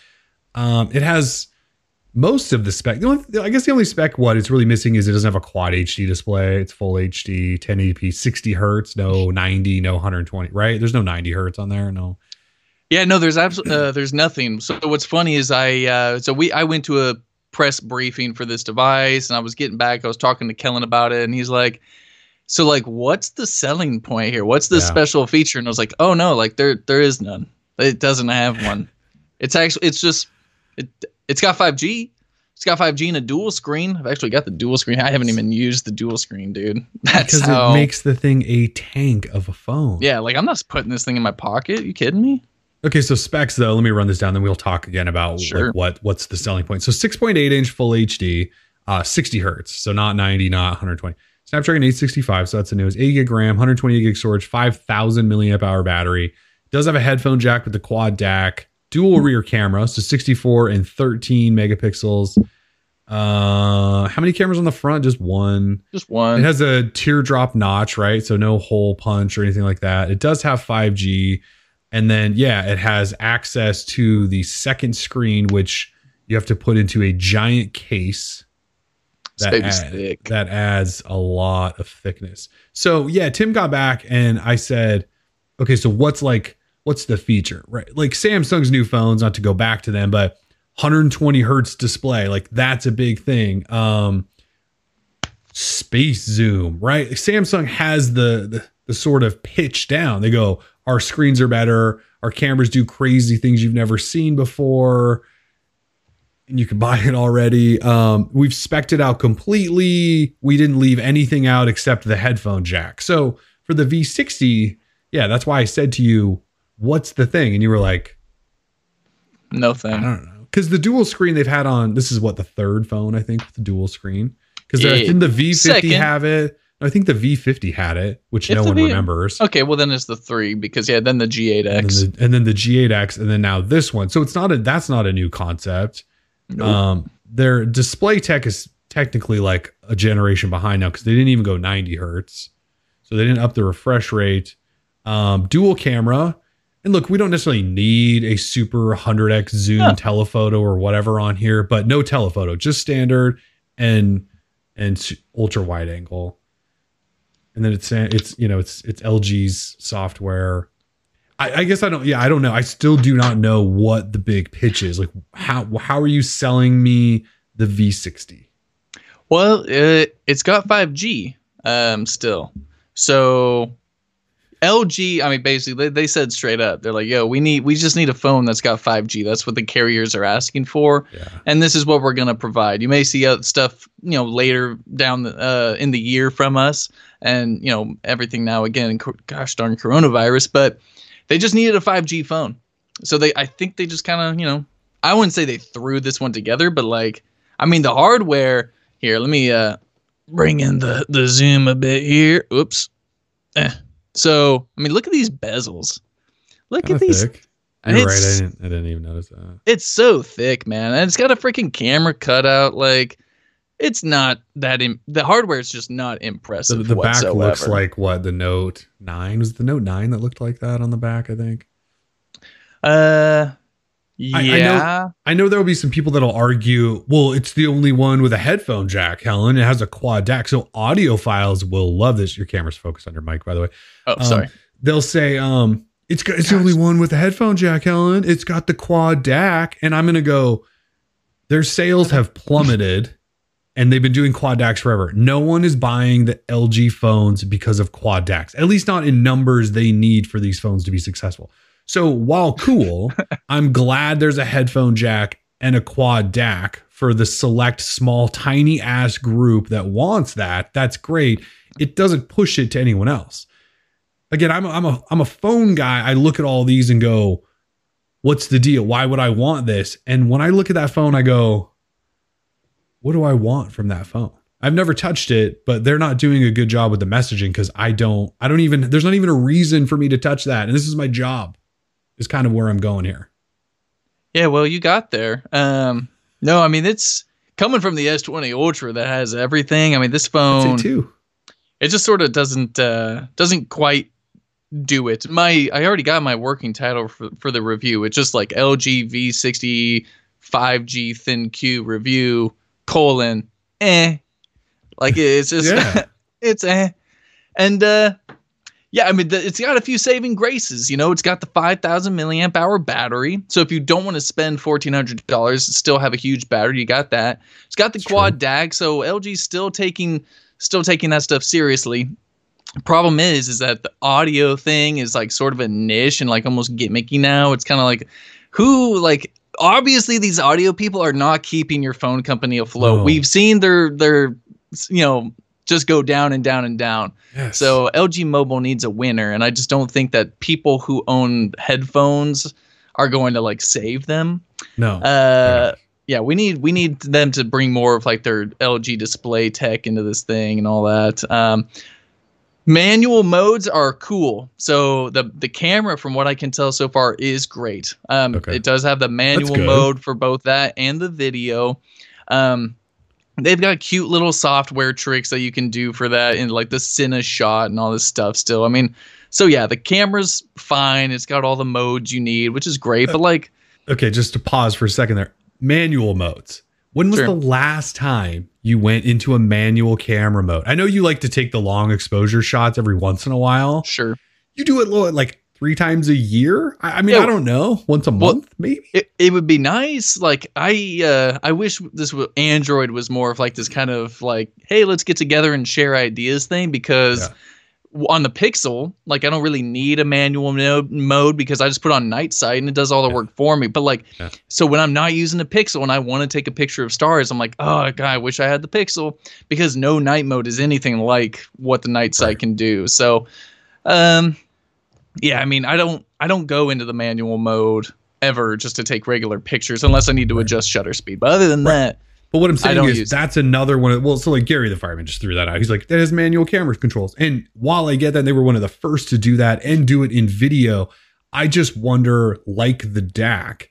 Um, it has most of the spec. The only, I guess the only spec what it's really missing is it doesn't have a quad HD display. It's full HD, 1080p, 60 hertz, no 90, no 120, right? There's no 90 hertz on there, no. Yeah, no, there's absolutely uh, there's nothing. So what's funny is I uh, so we I went to a press briefing for this device and I was getting back. I was talking to Kellen about it, and he's like, "So like, what's the selling point here? What's the Yeah. special feature?" And I was like, "Oh no, like there there is none. It doesn't have one. *laughs* It's actually it's just it it's got 5G." It's got 5G and a dual screen. I've actually got the dual screen. I haven't even used the dual screen, dude. *laughs* That's because how. it makes the thing a tank of a phone. yeah, like I'm not putting this thing in my pocket. you kidding me? Okay, so specs though, let me run this down, then we'll talk again about Sure. like, what what's the selling point. So 6.8 inch full HD, uh, 60 hertz, so not 90, not 120. Snapdragon 865, so that's the newest. 8 gig RAM, 128 gig storage, 5,000 milliamp hour battery. Does have a headphone jack with the quad DAC, dual rear camera, so 64 and 13 megapixels. Uh, how many cameras on the front? Just one. Just one. It has a teardrop notch, right? So no hole punch or anything like that. It does have 5G. And then, yeah, it has access to the second screen, which you have to put into a giant case that, add- that adds a lot of thickness. So, yeah, Tim got back and I said, okay, so what's like, what's the feature, right? Like Samsung's new phones, not to go back to them, but 120 hertz display, like that's a big thing. Um, space zoom, right? Samsung has the, the the sort of pitch down. They go, our screens are better, our cameras do crazy things you've never seen before. And you can *laughs* buy it already. Um, we've spec'd it out completely. We didn't leave anything out except the headphone jack. So for the V60, yeah, that's why I said to you, what's the thing? And you were like, No I don't know. Because the dual screen they've had on this is what the third phone, I think, with the dual screen. Because Yeah, didn't the V50 second. have it? I think the V50 had it, which If no one V- remembers. Okay, well then it's the three because yeah, then the G8X. then, the, and then the G8X, and then now this one. So it's not a that's not a new concept. Nope. Um, their display tech is technically like a generation behind now because they didn't even go 90 hertz, so they didn't up the refresh rate. Um, dual camera, and look, we don't necessarily need a super 100x zoom Yeah. telephoto or whatever on here, but no telephoto, just standard and and ultra wide angle. And then it's it's you know it's it's LG's software. I, I guess I don't. Yeah, I don't know. I still do not know what the big pitch is. Like, how how are you selling me the V60? Well, it, it's got 5G um, still. So LG, I mean, basically, they, they said straight up, they're like, "Yo, we need, we just need a phone that's got 5G. That's what the carriers are asking for, Yeah. and this is what we're gonna provide. You may see stuff, you know, later down the, uh, in the year from us, and you know, everything now again, gosh darn coronavirus, but they just needed a 5G phone. So they, I think they just kind of, you know, I wouldn't say they threw this one together, but like, I mean, the hardware here. Let me uh bring in the the zoom a bit here. Oops. Eh. So I mean, look at these bezels. Look Kinda at these. thick. You're right. I didn't. I didn't even notice that. It's so thick, man, and it's got a freaking camera cutout. Like, it's not that. Im- the hardware is just not impressive the back looks like what the Note Nine was. it The Note Nine that looked like that on the back. I think. uh, yeah. I know- I know there will be some people that'll argue, well, it's the only one with a headphone jack, Kellen. It has a quad DAC. So audiophiles will love this. Your camera's focused on your mic, by the way. oh, um, sorry. They'll say, um, it's got, it's the only one with a headphone jack, Kellen. It's got the quad DAC. And I'm gonna go, their sales have plummeted and they've been doing quad DACs forever. No one is buying the LG phones because of quad DACs, at least not in numbers they need for these phones to be successful. So while cool, *laughs* I'm glad there's a headphone jack and a quad DAC for the select small tiny ass group that wants that. That's great. It doesn't push it to anyone else. Again, I'm a, I'm a I'm a phone guy. I look at all these and go, "What's the deal? Why would I want this?" And when I look at that phone, I go, "What do I want from that phone?" I've never touched it, but they're not doing a good job with the messaging because I don't I don't even there's not even a reason for me to touch that. And this is my job. Is kind of where I'm going here. Yeah, well, you got there. Um, no, I mean it's coming from the S20 Ultra that has everything. I mean, this phone too. it just sort of doesn't uh, doesn't quite do it. My I already got my working title for, for the review. It's just like LG V60 5G ThinQ review colon eh. Like it's just Yeah. *laughs* it's eh. And uh yeah, I mean, the, it's got a few saving graces. You know, it's got the 5,000 milliamp hour battery. So if you don't want to spend $1,400, still have a huge battery, you got that. It's got the That's quad DAC, so LG's still taking still taking that stuff seriously. Problem is, is that the audio thing is like sort of a niche and like almost gimmicky now. It's kind of like who like obviously these audio people are not keeping your phone company afloat. No. We've seen their their you know just go down and down and down. Yes. So LG Mobile needs a winner, and I just don't think that people who own headphones are going to like save them. no. Uh, yeah, we need we need them to bring more of like their LG display tech into this thing and all that. Um, manual modes are cool. So the the camera, from what I can tell so far, is great. Um, Okay. It does have the manual mode for both that and the video. Um, they've got cute little software tricks that you can do for that in like the Cine shot and all this stuff still. I mean, so yeah, the camera's fine. It's got all the modes you need, which is great. But like, okay, just to pause for a second there. Manual modes. When was Sure. the last time you went into a manual camera mode? I know you like to take the long exposure shots every once in a while. sure. You do it lo- like three times a year. I, I mean, Yeah. I don't know, once a Well, month, maybe. It, it would be nice. Like I, uh, I wish this w- Android was more of like this kind of like, hey, let's get together and share ideas thing. Because Yeah. on the Pixel, like I don't really need a manual mode, mode because I just put on night sight and it does all the Yeah. work for me. But like, so when I'm not using the Pixel and I want to take a picture of stars, I'm like, oh god, I wish I had the Pixel because no night mode is anything like what the night sight Right. can do. So, um, yeah, I mean, I don't, I don't go into the manual mode ever just to take regular pictures unless I need to Right. adjust shutter speed. But other than Right. that, But what I'm saying is use it. that's another one. Of, well, so like Gary the fireman just threw that out. He's like, that has manual camera controls. And while I get that they were one of the first to do that and do it in video, I just wonder, like the DAC,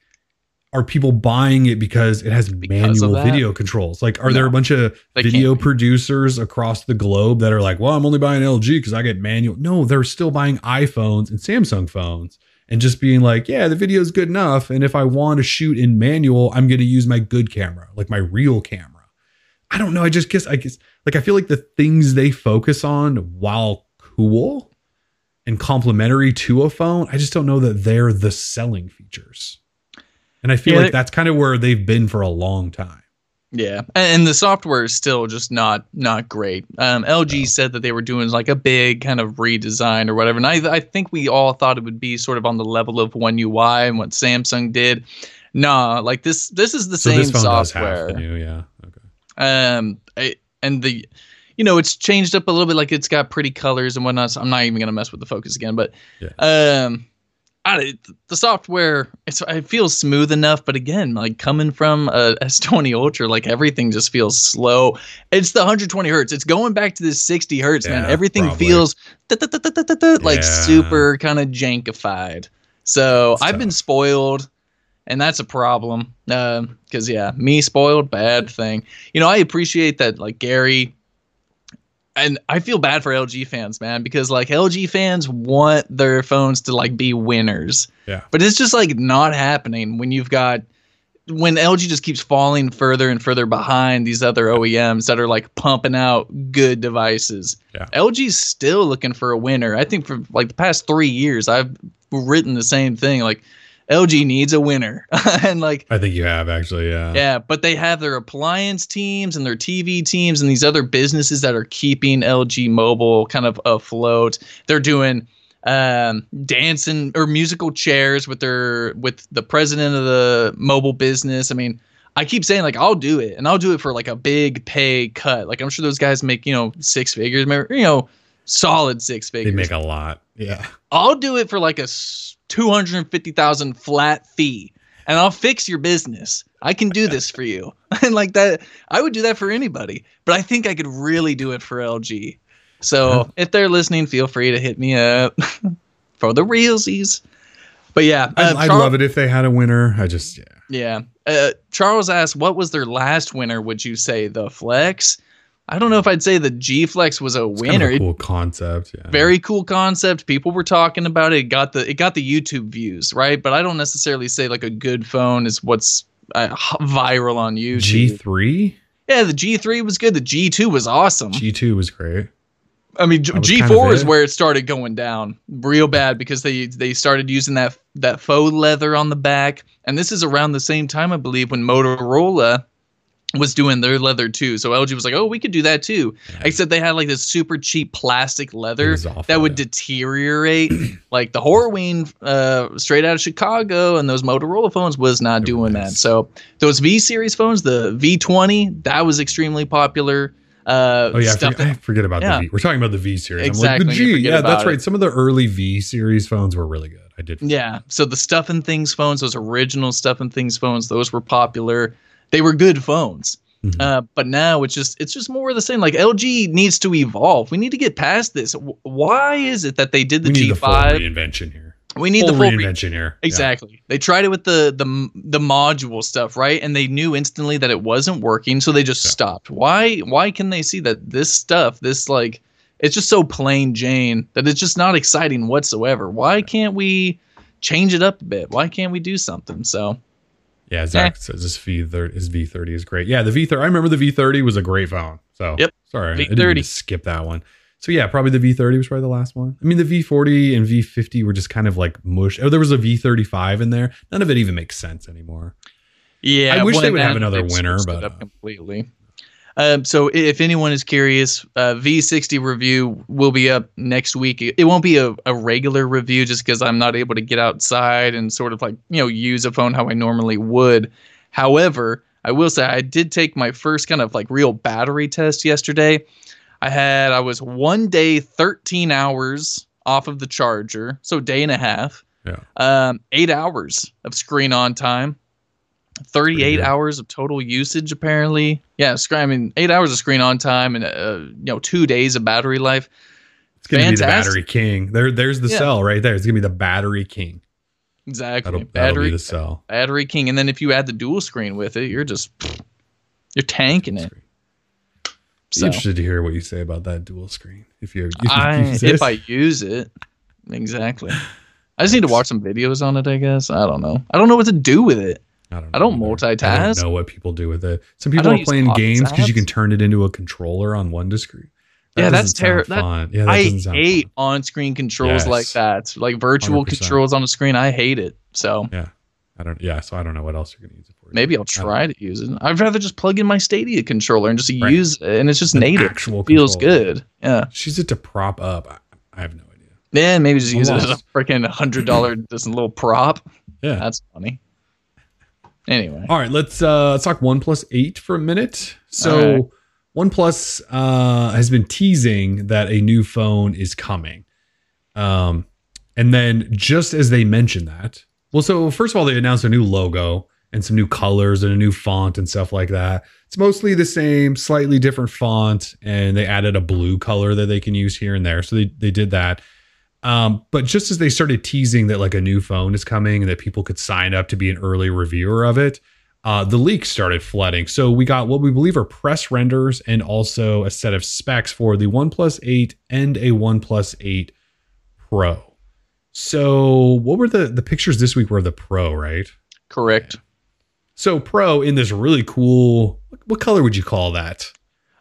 are people buying it because it has Because manual video controls? Like, are there a bunch of video producers across the globe that are like, well, I'm only buying LG because I get manual? No, they're still buying iPhones and Samsung phones and just being like, yeah, the video is good enough. And if I want to shoot in manual, I'm going to use my good camera, like my real camera. I don't know. I just guess, I guess, like, I feel like the things they focus on while cool and complementary to a phone, I just don't know that they're the selling features. And I feel Yeah, like that's kind of where they've been for a long time. Yeah, and, and the software is still just not not great. Um, LG No. said that they were doing like a big kind of redesign or whatever, and I I think we all thought it would be sort of on the level of One UI and what Samsung did. Nah, like this this is the So same this phone software. does have the new, yeah. Okay. um I, and the you know it's changed up a little bit like it's got pretty colors and whatnot so i'm not even gonna mess with the focus again but Yeah. um I, the software it's it feels smooth enough but again like coming from a s20 ultra like everything just feels slow. It's the 120 hertz. It's going back to this 60 hertz man. Everything probably. feels like Yeah. super kind of jankified. So i've been spoiled and that's a problem um, because yeah me spoiled bad thing. You know i appreciate that like gary and i feel bad for lg fans man because like lg fans want their phones to like be winners Yeah. but it's just like not happening when you've got when lg just keeps falling further and further behind these other oems that are like pumping out good devices Yeah. lg's still looking for a winner i think for like the past three years i've written the same thing like lg needs a winner *laughs* and like I think you have actually, yeah. yeah, but they have their appliance teams and their TV teams and these other businesses that are keeping LG Mobile kind of afloat. They're doing um, dancing or musical chairs with their with the president of the mobile business. I mean, I keep saying like I'll do it and I'll do it for like a big pay cut. Like I'm sure those guys make you know six figures, you know, solid six figures. They make a lot. Yeah. I'll do it for like a two hundred fifty thousand flat fee, and I'll fix your business. I can do this for you, *laughs* and like that, I would do that for anybody. But I think I could really do it for LG. So if they're listening, feel free to hit me up *laughs* for the realsies. But yeah, I'd, uh, I'd Charles- love it if they had a winner. I just, yeah. Yeah, uh, Charles asked, "What was their last winner? Would you say the Flex?" I don't know if I'd say the G Flex was a It's kind winner. of a cool concept. Yeah. very cool concept people were talking about it. it got the it got the youtube views right but i don't necessarily say like a good phone is what's uh, viral on youtube G3? yeah the g3 was good the g2 was awesome G2 was great. i mean G- that was g4 kind of is where it started going down real bad because they they started using that that faux leather on the back and this is around the same time i believe when motorola was doing their leather too so lg was like oh we could do that too Yeah. except they had like this super cheap plastic leather awful, that would yeah. deteriorate. *clears throat* like the Horween, uh, straight out of Chicago, and those Motorola phones was not were doing that. So those V series phones, the V20, that was extremely popular. Uh, Oh yeah, I forget, I forget about yeah. the V. We're talking about the V series. I'm Exactly, like the G. Yeah, that's it. right. Some of the early V series phones were really good. I did. Yeah. So the Stuff and Things phones, those original Stuff and Things phones, those were popular. They were good phones. Mhm. Uh, but now it's just it's just more of the same. Like LG needs to evolve. We need to get past this. Why is it that they did the we need the full G5? reinvention here. we need full the full re- reinvention here. Yeah. Exactly. They tried it with the the the module stuff, right? And they knew instantly that it wasn't working, so they just Yeah. stopped. Why why can they see that this stuff, this like it's just so plain Jane that it's just not exciting whatsoever. Why can't we change it up a bit? Why can't we do something? So Yeah, Zach says his V thirty his V thirty is great. Yeah, the V thirty. I remember the V thirty was a great phone. So Yep. sorry, I didn't V30. mean to skip that one. So yeah, probably the V thirty was probably the last one. I mean, the V forty and V fifty were just kind of like mush. Oh, there was a V thirty five in there. None of it even makes sense anymore. yeah, I wish they would have another winner, but, up uh, completely. Um, so if anyone is curious, uh, V60 review will be up next week. It won't be a, a regular review just because I'm not able to get outside and sort of like, you know, use a phone how I normally would. However, I will say I did take my first kind of like real battery test yesterday. I had, I was one day, 13 hours off of the charger. So day and a half. Yeah. Um, eight hours of screen on time. Pretty 38 hours of total usage apparently. Yeah i mean eight hours of screen on time and uh, you know two days of battery life. It's gonna be the battery king. There, there's the Yeah. cell right there. It's gonna be the battery king. exactly. That'll, that'll battery be the cell. battery king. And then if you add the dual screen with it you're just you're tanking it. So. interested to hear what you say about that dual screen. If you, if I, if i use it. Exactly. I just need to watch some videos on it i guess. I don't know. I don't know what to do with it I don't, I don't either. I multitask. don't know what people do with it. Some people are playing games because you can turn it into a controller on one screen. Yeah, that's doesn't that- Yeah, that i hate fun. on-screen controls Yes. like that like virtual 100%. controls on a screen i hate it so Yeah. I don't. Yeah, so I don't know what else you're gonna use it for. Maybe I'll try to use it. I'd rather just plug in my Stadia controller and just Right. use it, and it's just An native. actual Feels controller. good. Yeah. She's it to prop up. I, I have no idea. Yeah, maybe just I'm use it as a freaking hundred dollar *clears throat* just a little prop. Yeah. That's funny. Anyway. All right, let's uh let's talk OnePlus 8 for a minute. So right. OnePlus uh has been teasing that a new phone is coming. Um and then just as they mentioned that, well, so first of all, they announced a new logo and some new colors and a new font and stuff like that. It's mostly the same, slightly different font, and they added a blue color that they can use here and there. So they, they did that. Um, but just as they started teasing that like a new phone is coming and that people could sign up to be an early reviewer of it, uh, the leaks started flooding. So we got what we believe are press renders and also a set of specs for the OnePlus 8 and a OnePlus 8 Pro. So what were the the pictures this week were the Pro, right? Correct. So Pro in this really cool what color would you call that?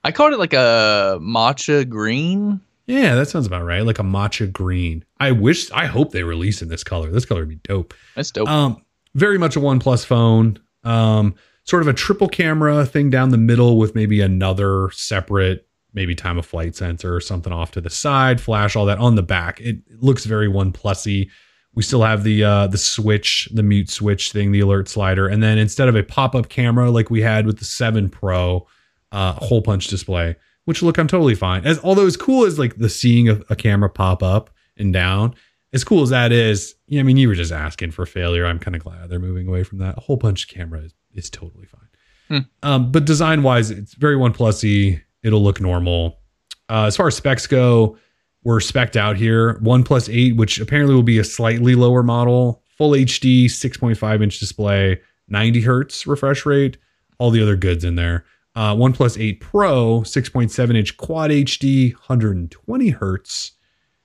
I called it like a matcha green. Yeah, that sounds about right. Like a matcha green. I wish I hope they release in this color. This color would be dope. That's dope. Um, very much a OnePlus phone. Um, sort of a triple camera thing down the middle with maybe another separate, maybe time of flight sensor or something off to the side, flash, all that on the back. It, it looks very OnePlusy. We still have the uh, the switch, the mute switch thing, the alert slider, and then instead of a pop up camera like we had with the Seven Pro, uh, hole punch display. Which look, I'm totally fine. As although as cool as like the seeing a, a camera pop up and down, as cool as that is, yeah, I mean, you were just asking for failure. I'm kind of glad they're moving away from that. A whole punch camera is, is totally fine. Hmm. Um, but design wise, it's very OnePlusy. It'll look normal. Uh, as far as specs go, we're specced out here. One 8, which apparently will be a slightly lower model, full HD, 6.5 inch display, 90 hertz refresh rate, all the other goods in there. Uh, OnePlus 8 Pro, 6.7 inch quad HD, 120 hertz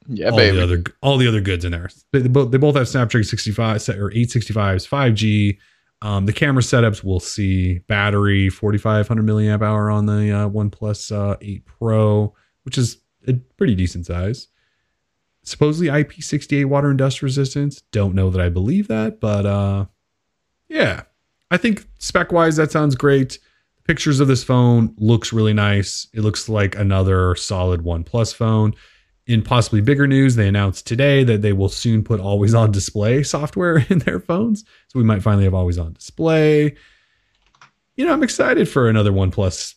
yeah, all baby. the other all the other goods in there. They, they both they both have Snapdragon 65 se- or 865s, 5G. Um, the camera setups we'll see battery 4500 milliamp hour on the uh, OnePlus uh, 8 Pro, which is a pretty decent size. Supposedly IP68 water and dust resistance. Don't know that I believe that, but uh, yeah, I think spec wise that sounds great. Pictures of this phone looks really nice. It looks like another solid OnePlus phone. In possibly bigger news, they announced today that they will soon put always on display software *laughs* in their phones. So we might finally have always on display. You know, I'm excited for another OnePlus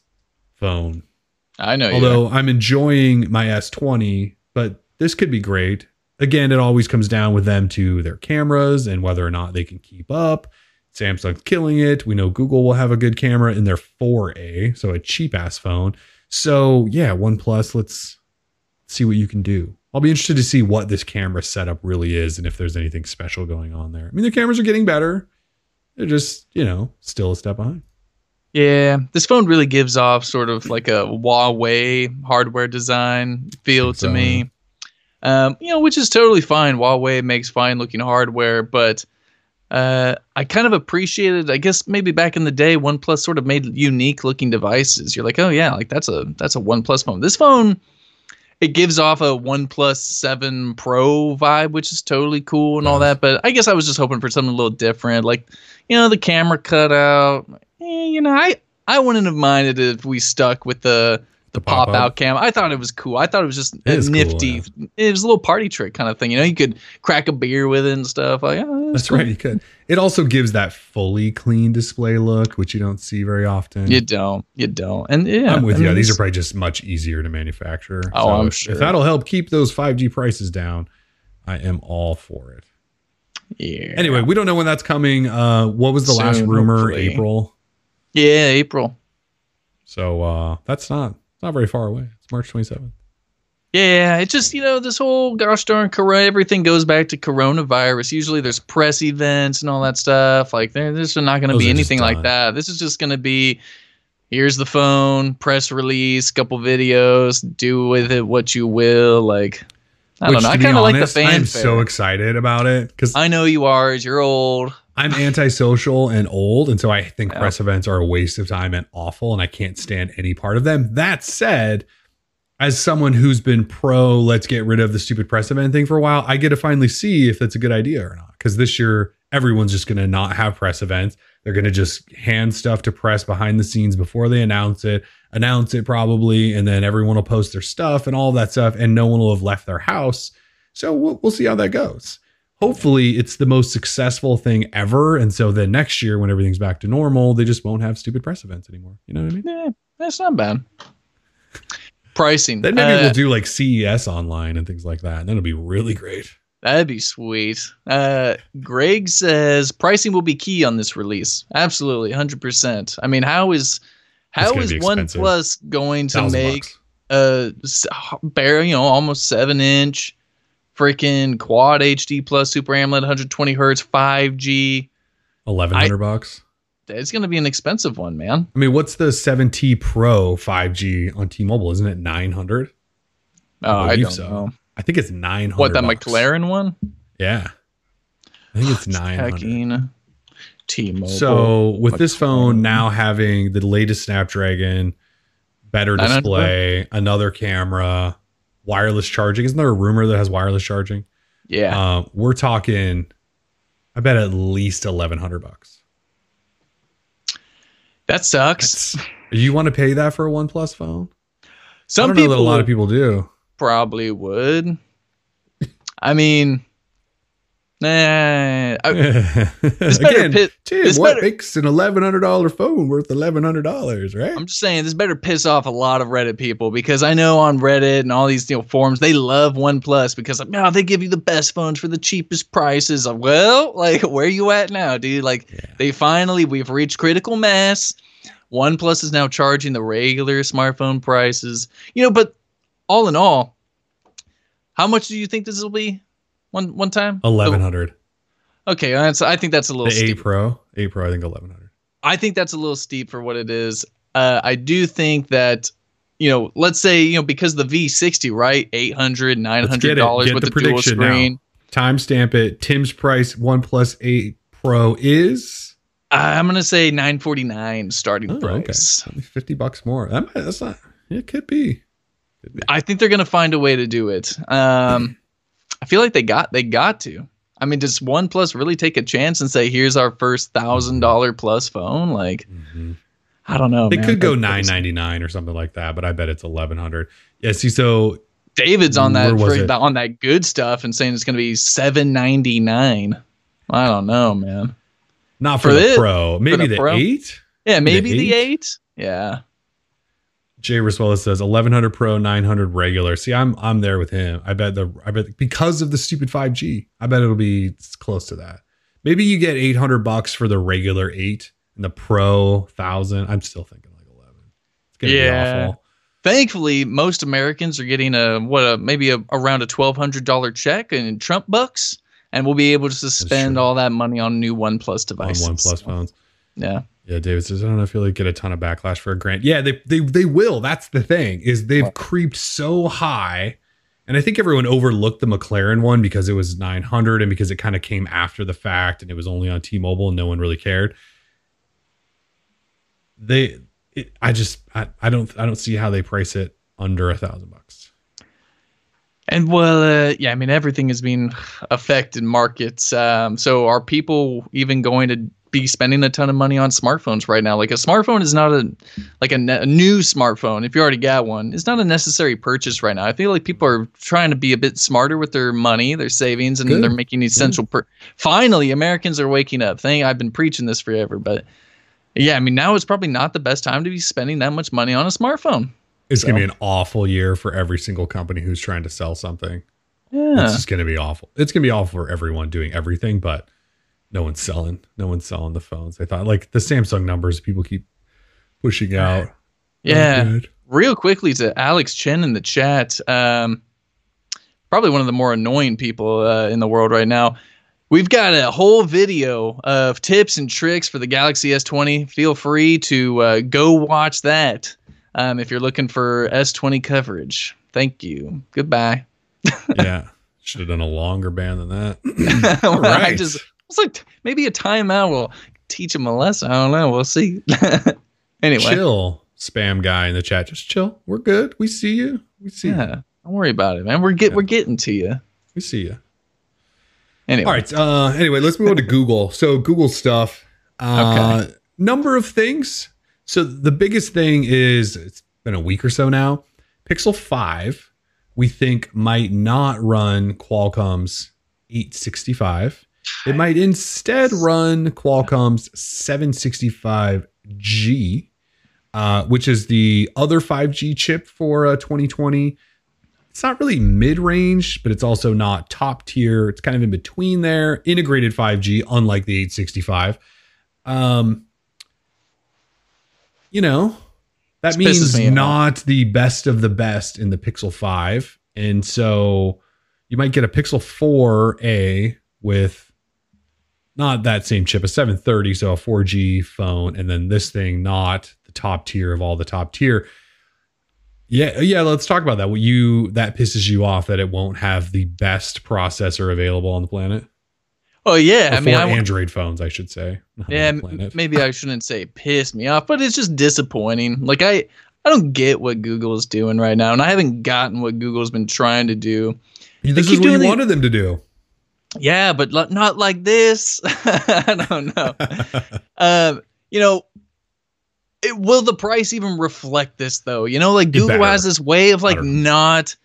phone. I know. you Although I'm enjoying my S20, but this could be great. Again, it always comes down with them to their cameras and whether or not they can keep up. Samsung's killing it. We know Google will have a good camera in their 4A, so a cheap ass phone. So yeah, OnePlus, let's see what you can do. I'll be interested to see what this camera setup really is and if there's anything special going on there. I mean, the cameras are getting better. They're just, you know, still a step behind. Yeah, this phone really gives off sort of like a Huawei hardware design feel to me. Um, you know, which is totally fine. Huawei makes fine looking hardware, but uh, I kind of appreciated. I guess maybe back in the day, OnePlus sort of made unique looking devices. You're like, oh yeah, like that's a that's a OnePlus phone. This phone, it gives off a OnePlus Seven Pro vibe, which is totally cool and all that. But I guess I was just hoping for something a little different, like you know, the camera cutout. Eh, you know, I I wouldn't have minded if we stuck with the the pop pop-up. out cam. I thought it was cool. I thought it was just a is cool, nifty. It was a little party trick kind of thing. You know, you could crack a beer with it and stuff. Like, oh, That's cool. right. You could. It also gives that fully clean display look, which you don't see very often. You don't. You don't. And yeah, I'm with I you. These are probably just much easier to manufacture. Oh, I'm if, sure. If that'll help keep those 5G prices down, I am all for it. yeah. Anyway, we don't know when that's coming. Uh, what was the last rumor? hopefully. April. yeah, April. So uh, that's not not very far away. It's March 27th. Yeah, it just you know this whole gosh darn corona. Everything goes back to coronavirus. Usually there's press events and all that stuff. Like there, there's not going to be anything like that. This is just going to be here's the phone, press release, couple videos, do with it what you will. Like I Which, don't know. I kind of like the fanfare. I'm so excited about it because I know you are. As you're old. I'm antisocial and old, and so I think Yeah. press events are a waste of time and awful, and I can't stand any part of them. That said, as someone who's been pro, let's get rid of the stupid press event thing for a while, I get to finally see if that's a good idea or not. Because this year, everyone's just going to not have press events. They're going to just hand stuff to press behind the scenes before they announce it, announce it probably, and then everyone will post their stuff and all that stuff, and no one will have left their house. So we'll, we'll see how that goes. Hopefully, it's the most successful thing ever. And so then next year, when everything's back to normal, they just won't have stupid press events anymore. You know what I mean? Yeah, that's not bad. Pricing. Then maybe Uh, we'll do like CES online and things like that. And that'll be really great. That'd be sweet. Uh, Greg says pricing will be key on this release. Absolutely, hundred percent. I mean, how is how is gonna is be expensive. OnePlus going to Thousand make bucks. a bare, you know, almost seven inch, freaking quad HD plus Super AMOLED, 120 hertz, 5G? Eleven hundred bucks. It's going to be an expensive one, man. I mean, what's the 7T Pro 5G on T-Mobile? Isn't it 900? Oh, I, believe don't so. know. I think it's 900. What that bucks. McLaren one? Yeah. I think it's *sighs* 900. Checking T-Mobile. So with this phone now having the latest Snapdragon, better 900 display, another camera, wireless charging. Isn't there a rumor that has wireless charging? yeah, Um, we're talking, I bet at least 1100 bucks. that sucks. That's, you want to pay that for a OnePlus phone? I Some don't know people that a lot of people do. probably would. I mean, nah. *laughs* Oh, I, Again, better pi- Tim, this what better- makes an eleven hundred dollar phone worth eleven hundred dollars, right? I'm just saying this better piss off a lot of Reddit people because I know on Reddit and all these you know forums they love OnePlus because like, no, they give you the best phones for the cheapest prices. Well, like where you at now, dude? Like Yeah. they finally we've reached critical mass. OnePlus is now charging the regular smartphone prices. You know, but all in all, how much do you think this will be? One one time? Eleven hundred. Okay, that's I think that's a little eight steep. Pro, eight Pro, I think eleven hundred. I think that's a little steep for what it is. Uh, I do think that, you know, let's say, you know, because the V60, right? 800 900 dollars with the the, dual prediction now. screen. Timestamp it. Tim's price OnePlus eight Pro is I'm going to say 949 starting oh, okay, price. Only fifty bucks more. That might, that's not. It could be. Could be. I think they're going to find a way to do it. Um, I feel like they got they got to. I mean, does OnePlus really take a chance and say, "Here's our first thousand dollar plus phone"? Like, Mhm. I don't know. They man. could go nine ninety nine or something like that, but I bet it's eleven hundred. Yeah. See, so David's on that for, on that good stuff and saying it's going to be seven ninety nine. I don't know, man. not for, For the Pro. Maybe the the, Pro? eight. Yeah, maybe the eight? eight. Yeah, Jay Riswella says 1100 Pro, 900 regular. See, I'm I'm there with him. I bet the I bet because of the stupid 5G, I bet it'll be close to that. Maybe you get 800 bucks for the regular 8 and the Pro 1000. I'm still thinking like 11. It's going to Yeah. be awful. thankfully, most Americans are getting a what a maybe a, around a twelve hundred dollar check in Trump bucks, and we'll be able to spend all that money on new OnePlus On devices. OnePlus phones. Yeah, Yeah, David says I don't know if you'll get a ton of backlash for a grant. Yeah, they they they will. That's the thing is they've Right. creeped so high, and I think everyone overlooked the McLaren one because it was 900 and because it kind of came after the fact and it was only on T-Mobile and no one really cared. They, it, I just I, I don't I don't see how they price it under a thousand bucks. and well, uh, yeah. I mean, everything has been affected markets. Um, so are people even going to be spending a ton of money on smartphones right now? Like a smartphone is not a like a, ne- a new smartphone. If you already got one, it's not a necessary purchase right now. I feel like people are trying to be a bit smarter with their money, their savings, and Good. they're making essential. Per- Finally, Americans are waking up. Thing I've been preaching this forever, but yeah, I mean now is probably not the best time to be spending that much money on a smartphone. It's gonna be an awful year for every single company who's trying to sell something. Yeah, It's just gonna be awful. It's gonna be awful for everyone doing everything, but no one's selling. No one's selling the phones. I thought like the Samsung numbers people keep pushing out. yeah. real quickly to Alex Chen in the chat. Um, probably one of the more annoying people uh, in the world right now. We've got a whole video of tips and tricks for the Galaxy S20. Feel free to uh, go watch that um, if you're looking for S20 coverage. Thank you. Goodbye. *laughs* yeah. Should have done a longer ban than that. *laughs* Well, All I right. just it's like maybe a timeout will teach him a lesson. I don't know. We'll see. *laughs* anyway, Chill, spam guy in the chat. Just chill. We're good. We see you. We see you. yeah, don't worry about it, man. We're get Yeah. we're getting to you. We see you. Anyway, All right. Uh, anyway, let's move on to Google. So Google stuff. Uh, Number of things. So the biggest thing is it's been a week or so now. Pixel Five, we think might not run Qualcomm's 865. It might instead run Qualcomm's 765G, uh, which is the other 5G chip for uh, 2020 it's not really mid range, but it's also not top tier. It's kind of in between there. Integrated 5G, unlike the 865. Um, you know, that This means me off. not the best of the best in the Pixel 5. And so you might get a Pixel 4A with not that same chip, a 730, so a 4G phone, and then this thing not the top tier of all the top tier. Yeah, yeah. Let's talk about that. What you that pisses you off that it won't have the best processor available on the planet? oh yeah, Or I mean, Android phones, I should say. yeah, the m- planet. maybe I shouldn't say piss me off, but it's just disappointing. Like I, I don't get what Google is doing right now, and I haven't gotten what Google's been trying to do. this is what you wanted them to do. Yeah, but lo- not like this. *laughs* I don't know. *laughs* um, you know, it, will the price even reflect this though? You know, like Google has this way of like don't not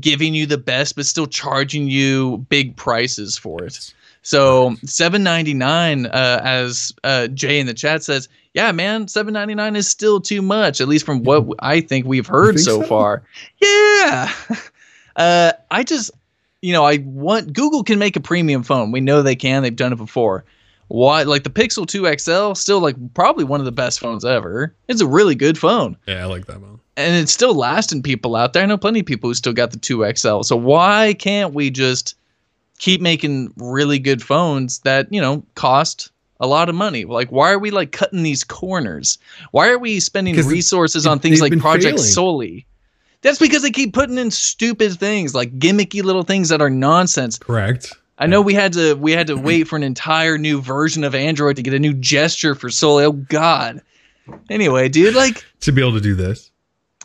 giving you the best, but still charging you big prices for it. So seven ninety nine, uh, as uh, Jay in the chat says, yeah, man, seven ninety nine is still too much, at least from what I think we've heard think so, so? far. Yeah, *laughs* uh, I just, you know, I want Google can make a premium phone. We know they can. They've done it before. Why, like the Pixel Two XL, still like probably one of the best phones ever. It's a really good phone yeah, I like that one. and it's still lasting people out there. I know plenty of people who still got the 2XL. So why can't we just keep making really good phones that, you know, cost a lot of money? Like why are we like cutting these corners? Why are we spending resources on things like Project failing. Soli? That's because they keep putting in stupid things like gimmicky little things that are nonsense. Correct. I know we had to we had to wait for an entire new version of Android to get a new gesture for Soli. Oh god. Anyway, dude, like *laughs* To be able to do this.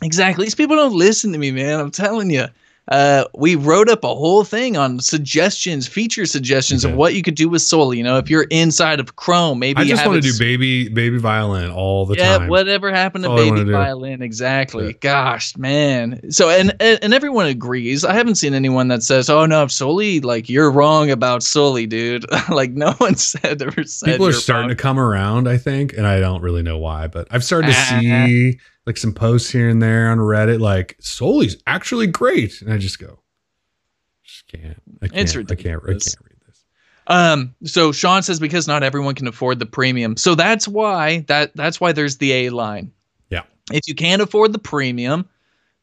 Exactly. These people don't listen to me, man. I'm telling you. Uh, we wrote up a whole thing on suggestions, feature suggestions of what you could do with Soli. You know, if you're inside of Chrome, maybe I you just want to do baby baby violin all the yeah, time. whatever happened to That's all I baby do. violin? Exactly. Yeah. Gosh, man. So and, and and everyone agrees. I haven't seen anyone that says, "Oh no, Soli, like you're wrong about Soli, dude." *laughs* like no one *laughs* said ever said. People are starting wrong. to come around, I think, and I don't really know why, but I've started to Ah. *laughs* see like some posts here and there on Reddit, like Soli's actually great, and I just go, just can't. I can't. It's I can't. I can't read this. Um, so Sean says because not everyone can afford the premium. So that's why that that's why there's the A line. Yeah. If you can't afford the premium,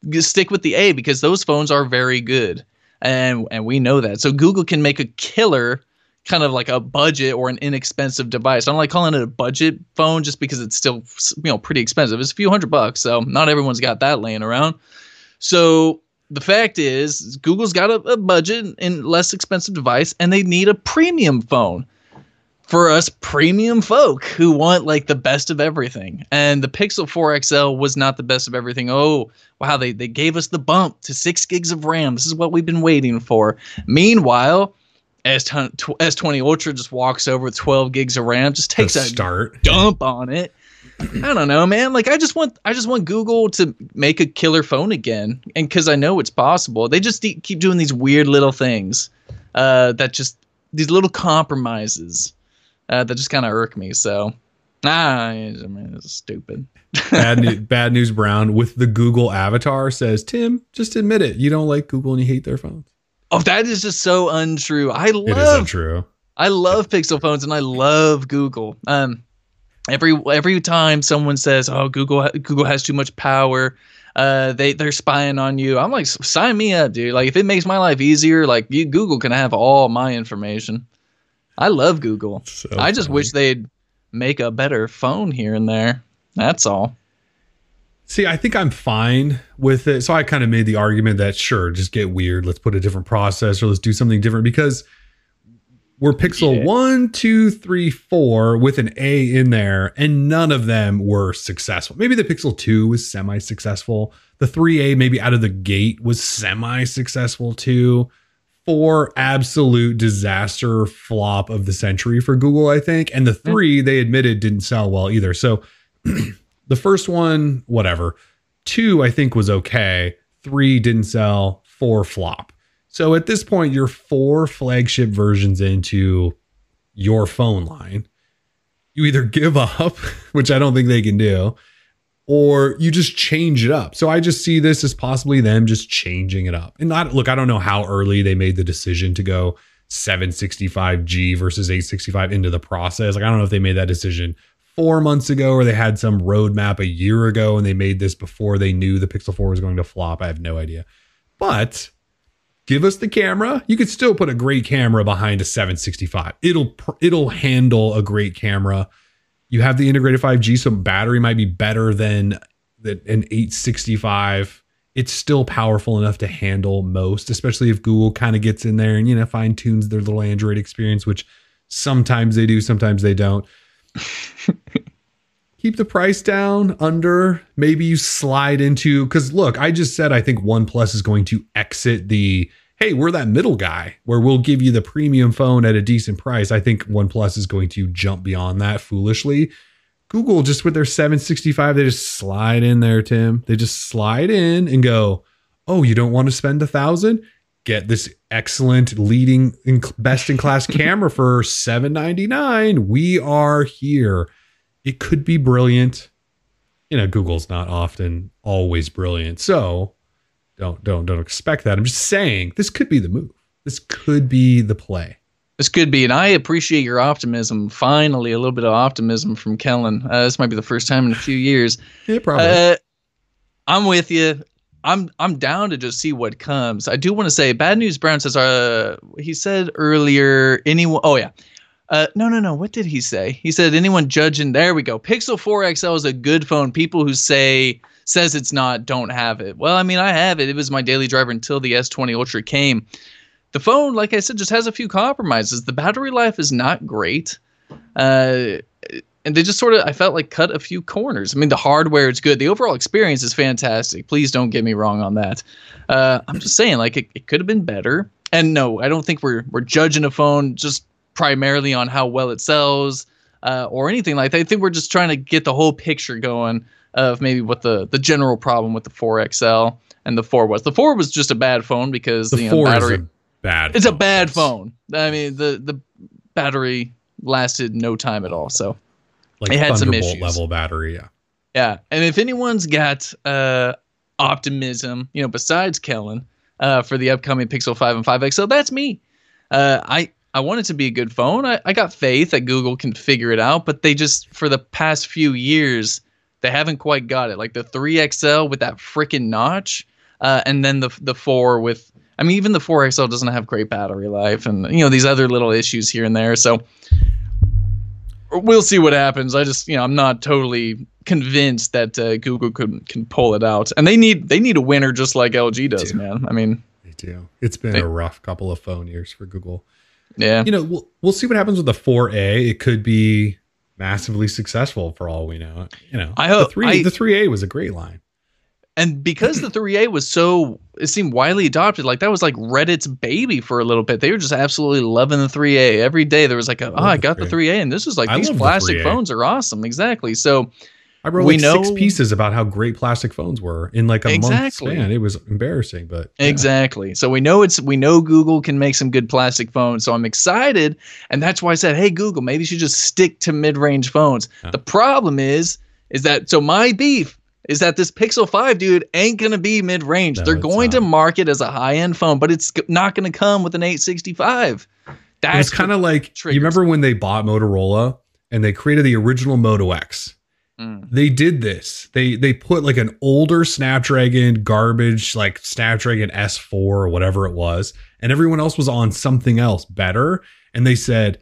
just stick with the A because those phones are very good. And and we know that. So Google can make a killer kind of like a budget or an inexpensive device. I don't like calling it a budget phone just because it's still you know pretty expensive. It's a few hundred bucks, so not everyone's got that laying around. So the fact is, Google's got a, a budget and less expensive device, and they need a premium phone for us premium folk who want like the best of everything. And the Pixel 4 XL was not the best of everything. Oh, wow, they, they gave us the bump to six gigs of RAM. This is what we've been waiting for. Meanwhile, S10 tw- S20 Ultra just walks over with 12 gigs of RAM, just takes a start. dump on it. I don't know, man. Like I just want I just want Google to make a killer phone again, and because I know it's possible, they just de- keep doing these weird little things uh, that just these little compromises uh, that just kind of irk me. So, ah, I mean, it's stupid. *laughs* bad, news, bad news brown with the Google avatar says, Tim, just admit it. You don't like Google and you hate their phones. Oh, that is just so untrue. I love It is untrue. I love Pixel phones and I love Google. Um, every every time someone says, "Oh, Google Google has too much power," uh, they they're spying on you. I'm like, sign me up, dude. Like, if it makes my life easier, like you, Google can have all my information. I love Google. So I just funny. wish they'd make a better phone here and there. That's all. See, I think I'm fine with it. So I kind of made the argument that sure, just get weird. Let's put a different processor. Let's do something different because we're Pixel Yeah. one, two, three, four with an A in there, and none of them were successful. Maybe the Pixel 2 was semi successful. The 3A, maybe out of the gate, was semi successful too. four absolute disaster flop of the century for Google, I think. And the three they admitted didn't sell well either. So *clears throat* the first one, whatever. Two, I think, was okay. Three didn't sell. Four flop. So at this point, you're four flagship versions into your phone line. You either give *laughs* up, which I don't think they can do, or you just change it up. So I just see this as possibly them just changing it up. And not look, I don't know how early they made the decision to go 765G versus 865 into the process. Like I don't know if they made that decision 4 months ago or they had some roadmap a year ago and they made this before they knew the Pixel 4 was going to flop. I have no idea. But give us the camera. You could still put a great camera behind a 765. It'll it'll handle a great camera you have the integrated 5G, so battery might be better than an 865. It's still powerful enough to handle most, especially if Google kind of gets in there and you know fine tunes their little Android experience, which sometimes they do, sometimes they don't. *laughs* Keep the price down under. Maybe you slide into because look, I just said I think OnePlus is going to exit the hey, we're that middle guy where we'll give you the premium phone at a decent price. I think OnePlus is going to jump beyond that foolishly. Google just with their 765, they just slide in there, Tim. They just slide in and go, oh, you don't want to spend a thousand? Get this excellent leading best in class *laughs* camera for 799. We are here. It could be brilliant. You know, Google's not often always brilliant. So don't don't don't expect that. I'm just saying this could be the move. This could be the play. This could be, and I appreciate your optimism. Finally, a little bit of optimism from Kellen. Uh, this might be the first time in a few years. *laughs* Yeah, probably. Uh, I'm with you. I'm I'm down to just see what comes. I do want to say, Bad News Brown says, uh, he said earlier, anyone. Oh yeah, uh, no, no, no. What did he say? He said anyone judging. There we go. Pixel 4 XL is a good phone. People who say says it's not don't have it. Well, I mean, I have it. It was my daily driver until the S20 Ultra came. The phone, like I said, just has a few compromises. The battery life is not great. Uh, and they just sort of, I felt like cut a few corners. I mean, the hardware is good. The overall experience is fantastic. Please don't get me wrong on that. Uh, I'm just saying, like, it, it could have been better. And no, I don't think we're we're judging a phone just primarily on how well it sells uh, or anything like that. I think we're just trying to get the whole picture going of maybe what the the general problem with the 4XL and the 4 was. The 4 was just a bad phone because the you know, battery bad. It's phone. a bad phone. I mean, the the battery lasted no time at all. So like it had some issues. level battery, yeah. Yeah, and if anyone's got uh, optimism, you know, besides Kellen, uh, for the upcoming Pixel 5 and 5XL, that's me. Uh, I I want it to be a good phone. I, I got faith that Google can figure it out, but they just for the past few years they haven't quite got it. Like the 3XL with that freaking notch, uh, and then the the four with. I mean, even the 4XL doesn't have great battery life, and you know these other little issues here and there. So we'll see what happens. I just, you know, I'm not totally convinced that uh, Google could can pull it out, and they need they need a winner just like LG does, man. I mean, they do. It's been they, a rough couple of phone years for Google. Yeah. You know, we'll, we'll see what happens with the 4A. It could be massively successful for all we know. You know, I hope the 3 I, the 3A was a great line. And because the 3A was so it seemed widely adopted, like that was like Reddit's baby for a little bit. They were just absolutely loving the 3A. Every day there was like, a, oh, I got the 3A and this is like I these plastic the phones are awesome. Exactly. So I wrote we like know, six pieces about how great plastic phones were in like a exactly. month span. It was embarrassing, but yeah. exactly. So we know it's we know Google can make some good plastic phones. So I'm excited, and that's why I said, hey Google, maybe you should just stick to mid-range phones. Yeah. The problem is, is that so my beef is that this Pixel 5 dude ain't gonna be mid-range. No, They're going not. to market as a high-end phone, but it's not gonna come with an 865. That's it's kind of like triggers. you remember when they bought Motorola and they created the original Moto X Mm. They did this. They they put like an older Snapdragon garbage, like Snapdragon S4 or whatever it was, and everyone else was on something else better. And they said,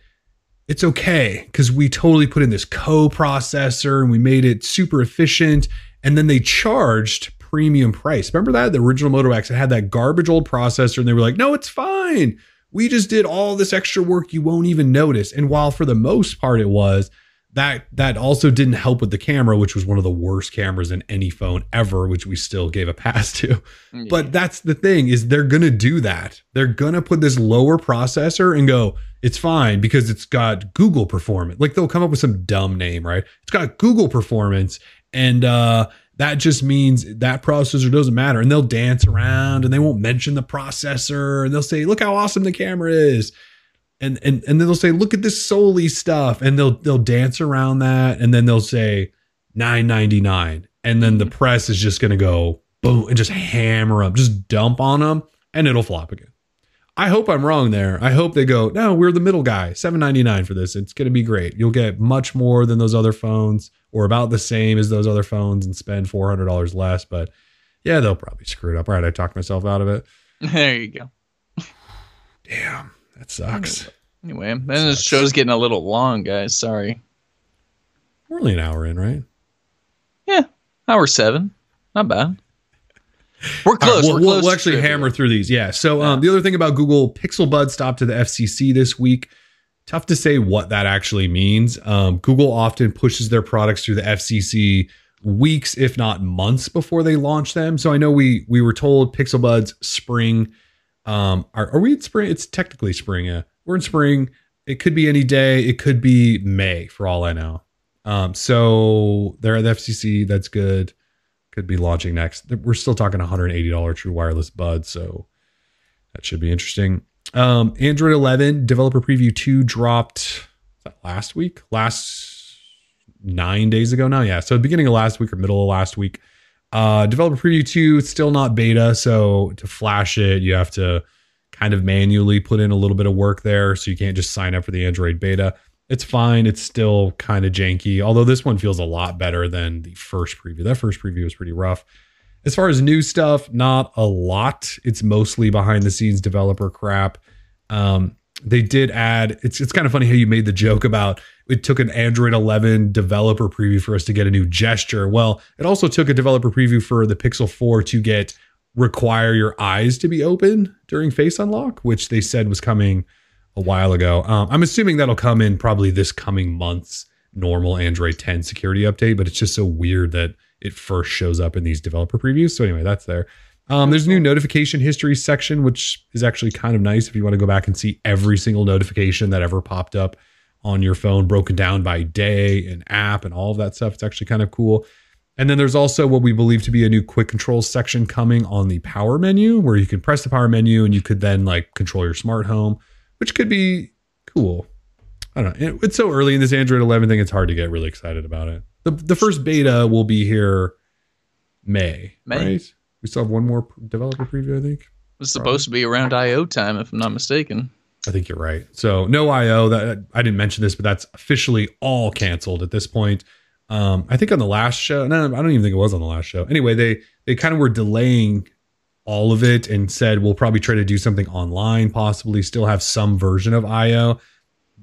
it's okay because we totally put in this co-processor and we made it super efficient. And then they charged premium price. Remember that? The original Moto X, it had that garbage old processor, and they were like, no, it's fine. We just did all this extra work you won't even notice. And while for the most part it was, that that also didn't help with the camera, which was one of the worst cameras in any phone ever, which we still gave a pass to. Mm, yeah. But that's the thing is they're gonna do that. They're gonna put this lower processor and go, it's fine because it's got Google performance. Like they'll come up with some dumb name, right? It's got Google performance, and uh, that just means that processor doesn't matter. And they'll dance around and they won't mention the processor, and they'll say, look how awesome the camera is. And, and and then they'll say, look at this Soli stuff, and they'll they'll dance around that, and then they'll say nine ninety nine, and then the press is just gonna go boom and just hammer them, just dump on them, and it'll flop again. I hope I'm wrong there. I hope they go, no, we're the middle guy, seven ninety nine for this. It's gonna be great. You'll get much more than those other phones, or about the same as those other phones, and spend four hundred dollars less. But yeah, they'll probably screw it up. All right, I talked myself out of it. *laughs* there you go. Damn, that sucks. Anyway, then this show's getting a little long, guys. Sorry. We're only an hour in, right? Yeah. Hour seven. Not bad. We're All right, close. we'll, We're close. we'll actually hammer through these. Yeah. So um, the other thing about Google Pixel Buds stopped to the FCC this week. Tough to say what that actually means. Um, Google often pushes their products through the FCC weeks, if not months, before they launch them. So I know we we were told Pixel Buds spring. Um, are, are we in spring? It's technically spring. Yeah, we're in spring. It could be any day. It could be May for all I know. Um, so they're at the FCC. That's good could be launching next. We're still talking $180 true wireless buds, so that should be interesting. Um, Android 11 developer preview 2 dropped last week, last nine days ago now. Yeah, so beginning of last week or middle of last week. Uh, developer preview 2, it's still not beta, so to flash it, you have to kind of manually put in a little bit of work there, so you can't just sign up for the Android beta it's fine. It's still kind of janky, although this one feels a lot better than the first preview. That first preview was pretty rough. As far as new stuff, not a lot. It's mostly behind the scenes developer crap. Um, they did add. It's it's kind of funny how you made the joke about it took an Android 11 developer preview for us to get a new gesture. Well, it also took a developer preview for the Pixel 4 to get require your eyes to be open during face unlock, which they said was coming a while ago. Um, I'm assuming that'll come in probably this coming month's normal Android 10 security update, but it's just so weird that it first shows up in these developer previews. So anyway, that's there. Um, there's a new notification history section, which is actually kind of nice if you want to go back and see every single notification that ever popped up on your phone, broken down by day and app and all of that stuff. It's actually kind of cool. And then there's also what we believe to be a new quick control section coming on the power menu, where you can press the power menu and you could then like control your smart home which could be cool. I don't know. It's so early in this Android 11 thing; it's hard to get really excited about it. the The first beta will be here May, May. right? We still have one more developer preview, I think. It's supposed to be around I/O time, if I'm not mistaken. I think you're right. So no IO. That I didn't mention this, but that's officially all canceled at this point. Um, I think on the last show. No, I don't even think it was on the last show. Anyway, they they kind of were delaying all of it and said we'll probably try to do something online, possibly still have some version of IO.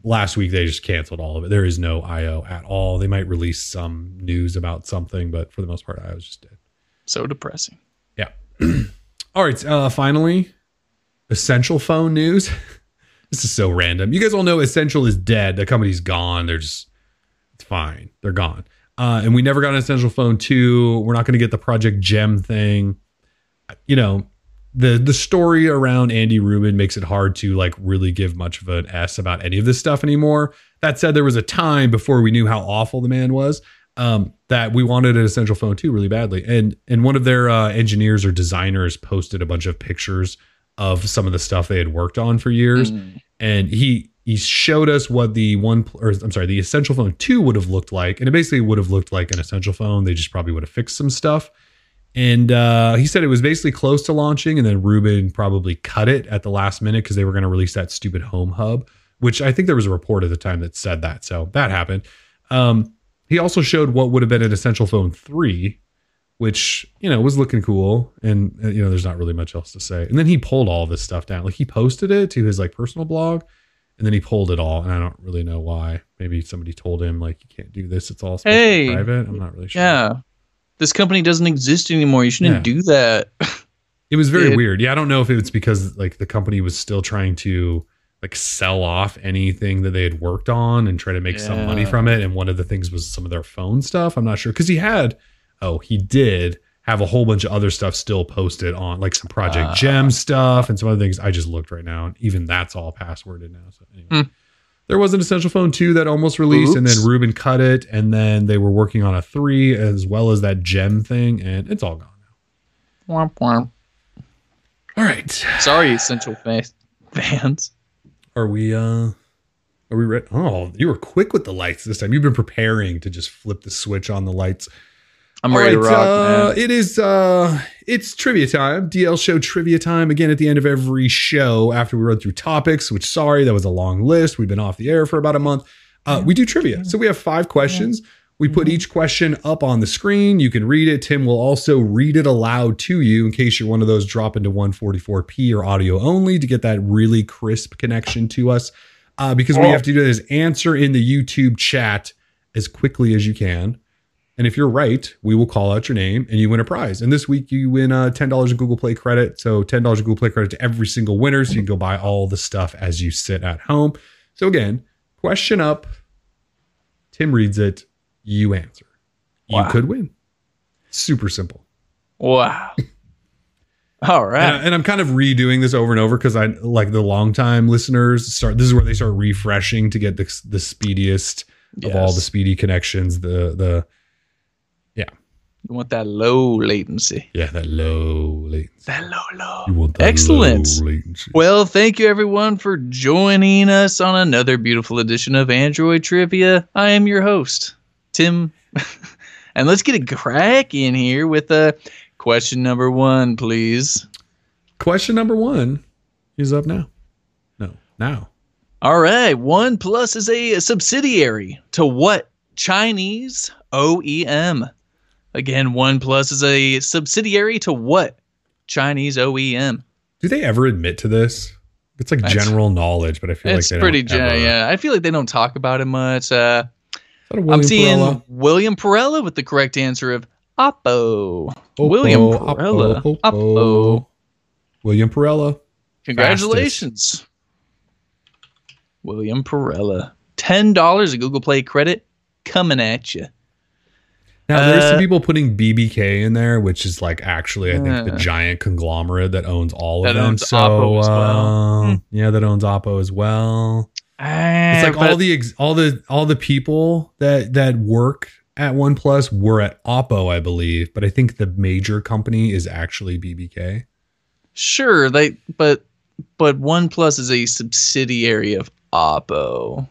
Last week they just canceled all of it. There is no IO at all. They might release some news about something, but for the most part, IO is just dead. So depressing. Yeah. *clears throat* all right. Uh, finally, essential phone news. *laughs* this is so random. You guys all know Essential is dead. The company's gone. They're just it's fine. They're gone. Uh, and we never got an Essential Phone two. We're not going to get the Project Gem thing. You know, the the story around Andy Rubin makes it hard to like really give much of an S about any of this stuff anymore. That said, there was a time before we knew how awful the man was um, that we wanted an Essential Phone two really badly, and and one of their uh, engineers or designers posted a bunch of pictures of some of the stuff they had worked on for years, Mm. and he he showed us what the one or I'm sorry, the Essential Phone two would have looked like, and it basically would have looked like an Essential Phone. They just probably would have fixed some stuff. And uh, he said it was basically close to launching, and then Rubin probably cut it at the last minute because they were going to release that stupid Home Hub, which I think there was a report at the time that said that. So that happened. Um, he also showed what would have been an Essential Phone 3, which, you know, was looking cool. And, uh, you know, there's not really much else to say. And then he pulled all this stuff down. Like he posted it to his like personal blog, and then he pulled it all. And I don't really know why. Maybe somebody told him, like, you can't do this. It's all Hey. private. I'm not really sure. Yeah. This company doesn't exist anymore. You shouldn't Yeah. do that. It was very It- weird. Yeah, I don't know if it's because like the company was still trying to like sell off anything that they had worked on and try to make some money from it. And one of the things was some of their phone stuff. I'm not sure because he had, oh, he did have a whole bunch of other stuff still posted on like some Project Ah. Gem stuff and some other things. I just looked right now, and even that's all passworded now. So anyway. Hmm. There was an Essential Phone 2 that almost released, and then Rubin cut it, and then they were working on a 3 as well as that gem thing, and it's all gone now. Womp womp. All right. Sorry, Essential fa- fans. Are we uh are we ready? Oh, you were quick with the lights this time. You've been preparing to just flip the switch on the lights. I'm All ready right, to rock, uh, man. It is uh it's trivia time. DL show trivia time again at the end of every show after we run through topics, which sorry, that was a long list. We've been off the air for about a month. Uh, we do trivia. So we have five questions. We put each question up on the screen. You can read it. Tim will also read it aloud to you in case you're one of those drop into 144p or audio only to get that really crisp connection to us. Uh, because what you Oh. have to do is answer in the YouTube chat as quickly as you can. And if you're right, we will call out your name and you win a prize. And this week you win uh, $10 in Google Play credit. So $10 in Google Play credit to every single winner. So you can go buy all the stuff as you sit at home. So again, question up. Tim reads it. You answer. You Wow. could win. Super simple. Wow. *laughs* All right. And. I, and I'm kind of redoing this over and over because I like the long time listeners start. This is where they start refreshing to get the, the speediest of all the speedy connections. The the You want that low latency. yeah that low latency. That low, low. You want that Excellent. low latency. Well, thank you everyone for joining us on another beautiful edition of Android Trivia. I am your host, Tim. *laughs* and let's get a crack in here with uh, question number one, please. Question number one is up now. No, now. All right. OnePlus is a subsidiary to what Chinese OEM? Again, OnePlus is a subsidiary to what Chinese OEM? Do they ever admit to this? It's like That's- general knowledge, but I feel like they pretty, gen- yeah. I feel like they don't talk about it much. Uh, Is that a William I'm seeing Perella? William Perella with the correct answer of Oppo. Oppo, William Oppo, Perella. Oppo. Oppo. William Perella. Congratulations. William Perella. $10 of Google Play credit coming at you. Now there's some Uh, people putting BBK in there, which is like actually I think the Uh. giant conglomerate that owns all of them. so Oppo as well. uh, yeah, that owns Oppo as well. It's like all the ex- all the all the people that that work at OnePlus were at Oppo, I believe, but I think the major company is actually BBK. Sure, they but but OnePlus is a subsidiary of Oppo.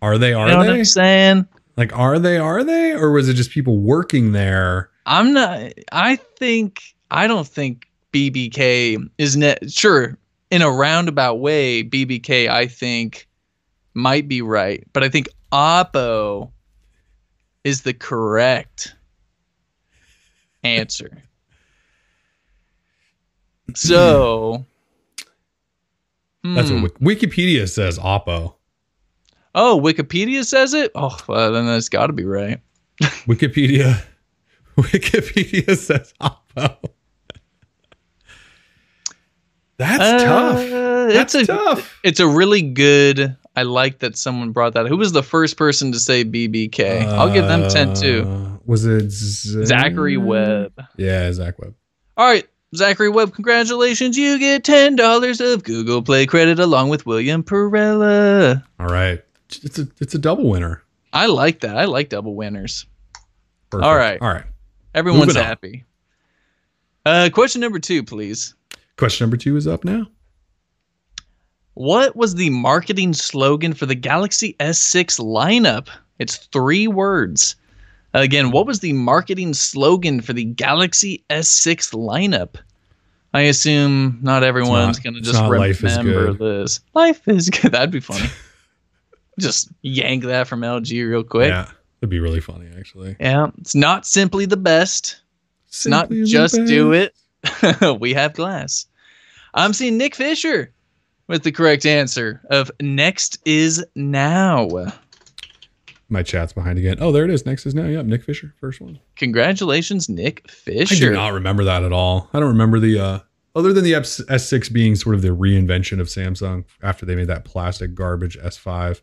Are they? Are you know what they? I'm saying? Like, are they? Are they? Or was it just people working there? I'm not. I think I don't think BBK is net. Sure, in a roundabout way, BBK I think might be right, but I think Oppo is the correct answer. So. That's hmm. what Wikipedia says. Oppo. Oh, Wikipedia says it. Oh, well, then that's got to be right. *laughs* Wikipedia. *laughs* Wikipedia says Oppo. *laughs* That's tough. Uh, That's it's a tough. it's a really good. I like that someone brought that. Who was the first person to say BBK? I'll give them ten too. Uh, Was it Z- Zachary Webb. Yeah, Zach Webb. All right, Zachary Webb. Congratulations, you get ten dollars of Google Play credit along with William Perella. All right, it's a it's a double winner. I like that. I like double winners. Perfect. All right. all right. Everyone's Moving happy. Uh, question number two, please. Question number two is up now. What was the marketing slogan for the Galaxy S6 lineup? It's three words. Again, what was the marketing slogan for the Galaxy S6 lineup? I assume not everyone's going to just Life remember Good. this. Life is good. *laughs* That'd be funny. *laughs* just yank that from LG real quick. Yeah. It'd be really funny actually. Yeah, it's not simply the best. It's not just do it. *laughs* we have glass. I'm seeing Nick Fisher with the correct answer of next is now. My chat's behind again. Oh, there it is. Next is now. Yep, Nick Fisher, first one. Congratulations, Nick Fisher. I do not remember that at all. I don't remember the uh other than the S6 being sort of the reinvention of Samsung after they made that plastic garbage S5.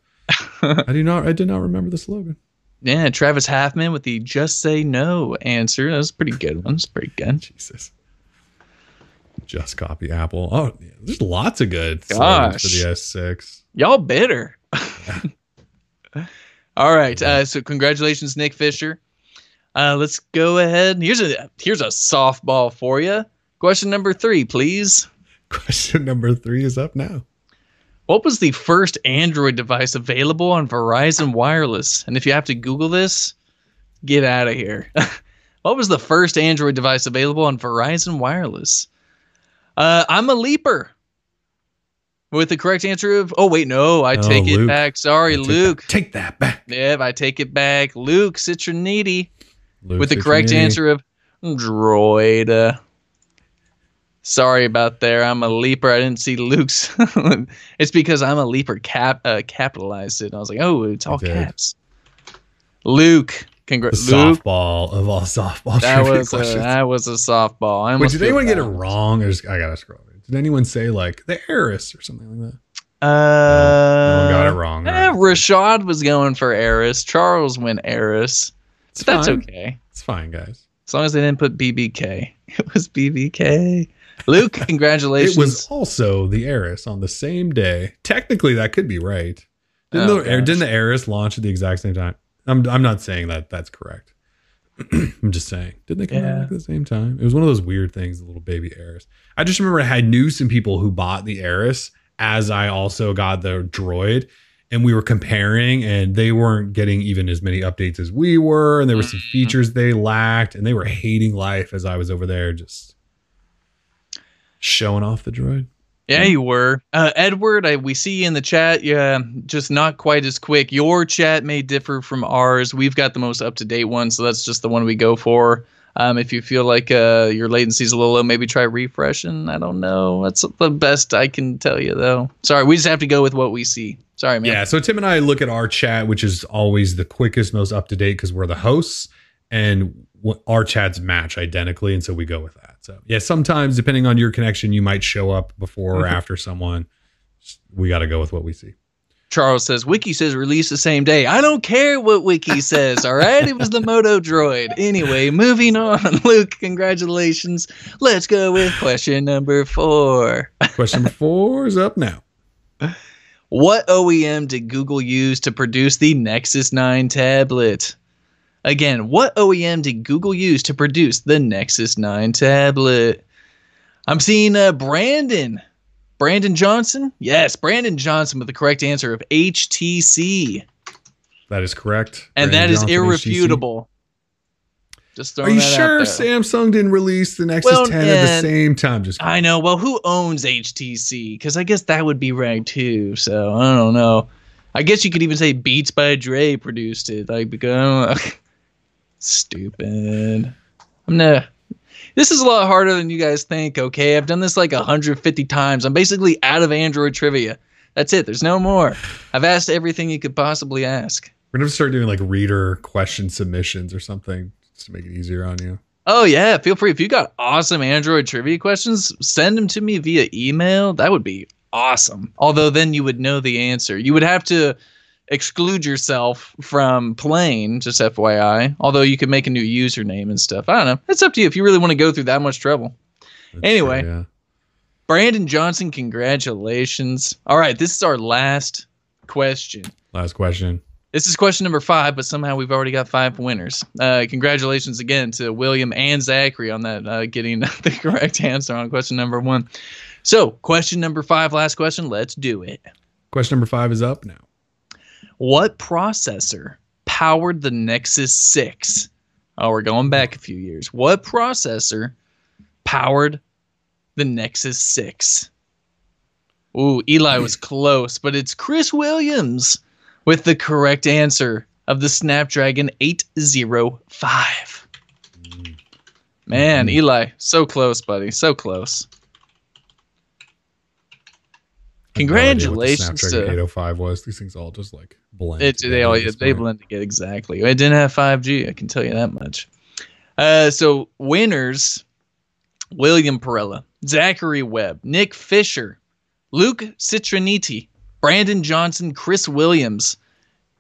I do not I did not remember the slogan. Yeah, Travis Halfman with the just say no answer. That was a pretty good one. It's pretty good. Jesus. Just copy Apple. Oh, yeah, there's lots of good slogans for the S6. Y'all bitter. *laughs* All right. Uh, so congratulations, Nick Fisher. Uh, let's go ahead. Here's a here's a softball for you. Question number three, please. *laughs* Question number three is up now. What was the first Android device available on Verizon Wireless? And if you have to Google this, get out of here. *laughs* what was the first Android device available on Verizon Wireless? Uh, I'm a leaper. With the correct answer of, oh, wait, no, I Oh, take it Luke. back. Sorry, Take that- Luke. Take that back. Yep, I take it back. Luke Citroniti Luke with the correct 680. answer of droid. Sorry about there. I'm a leaper. I didn't see Luke's. *laughs* it's because I'm a leaper. Cap uh, capitalized it. I was like, oh, it's all caps. Luke, congrats. Softball of all softball that was a, that was a softball. I Wait, did anyone get it wrong? Or just, I gotta scroll. Did anyone say like the Eris or something like that? Uh, no one got it wrong. eh, Rashad was going for Eris. Charles went. It's That's fine. okay. It's fine, guys. As long as they didn't put BBK. *laughs* It was BBK. Luke, congratulations. *laughs* It was also the Eris on the same day. Technically, that could be right. Didn't, Oh, the, er, gosh. didn't the Eris launch at the exact same time? I'm, I'm not saying that that's correct. *clears throat* I'm just saying. Didn't they come Yeah. out at the same time? It was one of those weird things, the little baby Eris. I just remember I had knew some people who bought the Eris as I also got the droid. And we were comparing, and they weren't getting even as many updates as we were. And there were some Mhm. features they lacked, and they were hating life as I was over there just showing off the droid. Yeah, you were. Uh, Edward, I, we see you in the chat. Yeah, just not quite as quick. Your chat may differ from ours. We've got the most up to date one, so that's just the one we go for. Um, if you feel like uh, your latency's a little low, maybe try refreshing. I don't know. That's the best I can tell you, though. Sorry, we just have to go with what we see. Sorry, man. Yeah. So Tim and I look at our chat, which is always the quickest, most up to date because we're the hosts, and our chats match identically, and so we go with that. So yeah, sometimes depending on your connection, you might show up before or Mhm. after someone. We got to go with what we see. Charles says Wiki says release the same day. I don't care what Wiki says. All right, it was the Moto Droid. Anyway, moving on. *laughs* Luke, congratulations. Let's go with question number four. Question number four is up now. What OEM did Google use to produce the Nexus 9 tablet? Again, what OEM did Google use to produce the Nexus 9 tablet? I'm seeing uh, Brandon. Brandon Johnson? Yes, Brandon Johnson with the correct answer of HTC. That is correct. And Brandon that is Johnson, irrefutable. Just HTC. throwing Are you that out sure there. Samsung didn't release the Nexus Well, 10 at the same time? Just I know. Well, who owns HTC? Because I guess that would be right too. So I don't know. I guess you could even say Beats by Dre produced it. Like because I don't know. Stupid. I'm not. This is a lot harder than you guys think. Okay, I've done this like 150 times. I'm basically out of Android trivia. That's it. There's no more. I've asked everything you could possibly ask. we're gonna start doing like reader question submissions or something just to make it easier on you. Oh yeah, feel free. If you got awesome Android trivia questions, send them to me via email. That would be awesome. Although then you would know the answer. You would have to exclude yourself from playing, just FYI. Although you could make a new username and stuff. I don't know. It's up to you if you really want to go through that much trouble. That's Anyway. true, yeah. Brandon Johnson, congratulations. All right, this is our last question. Last question. This is question number five, but somehow we've already got five winners. Uh, congratulations again to William and Zachary on that uh, getting *laughs* the correct answer on question number one. So, question number five, last question. Let's do it. Question number five is up now. What processor powered the Nexus 6? Oh, we're going back a few years. What processor powered the Nexus 6? Ooh, Eli was *laughs* close, but it's Chris Williams with the correct answer of the Snapdragon 805. Man, Mhm. Eli, so close, buddy. So close. I have no idea what the Congratulations to 805 was. These things all just like blend. It, they all they blend together exactly. It didn't have 5G. I can tell you that much. Uh, so winners, William Perella Zachary Webb, Nick Fisher, Luke Citroniti, Brandon Johnson, Chris Williams.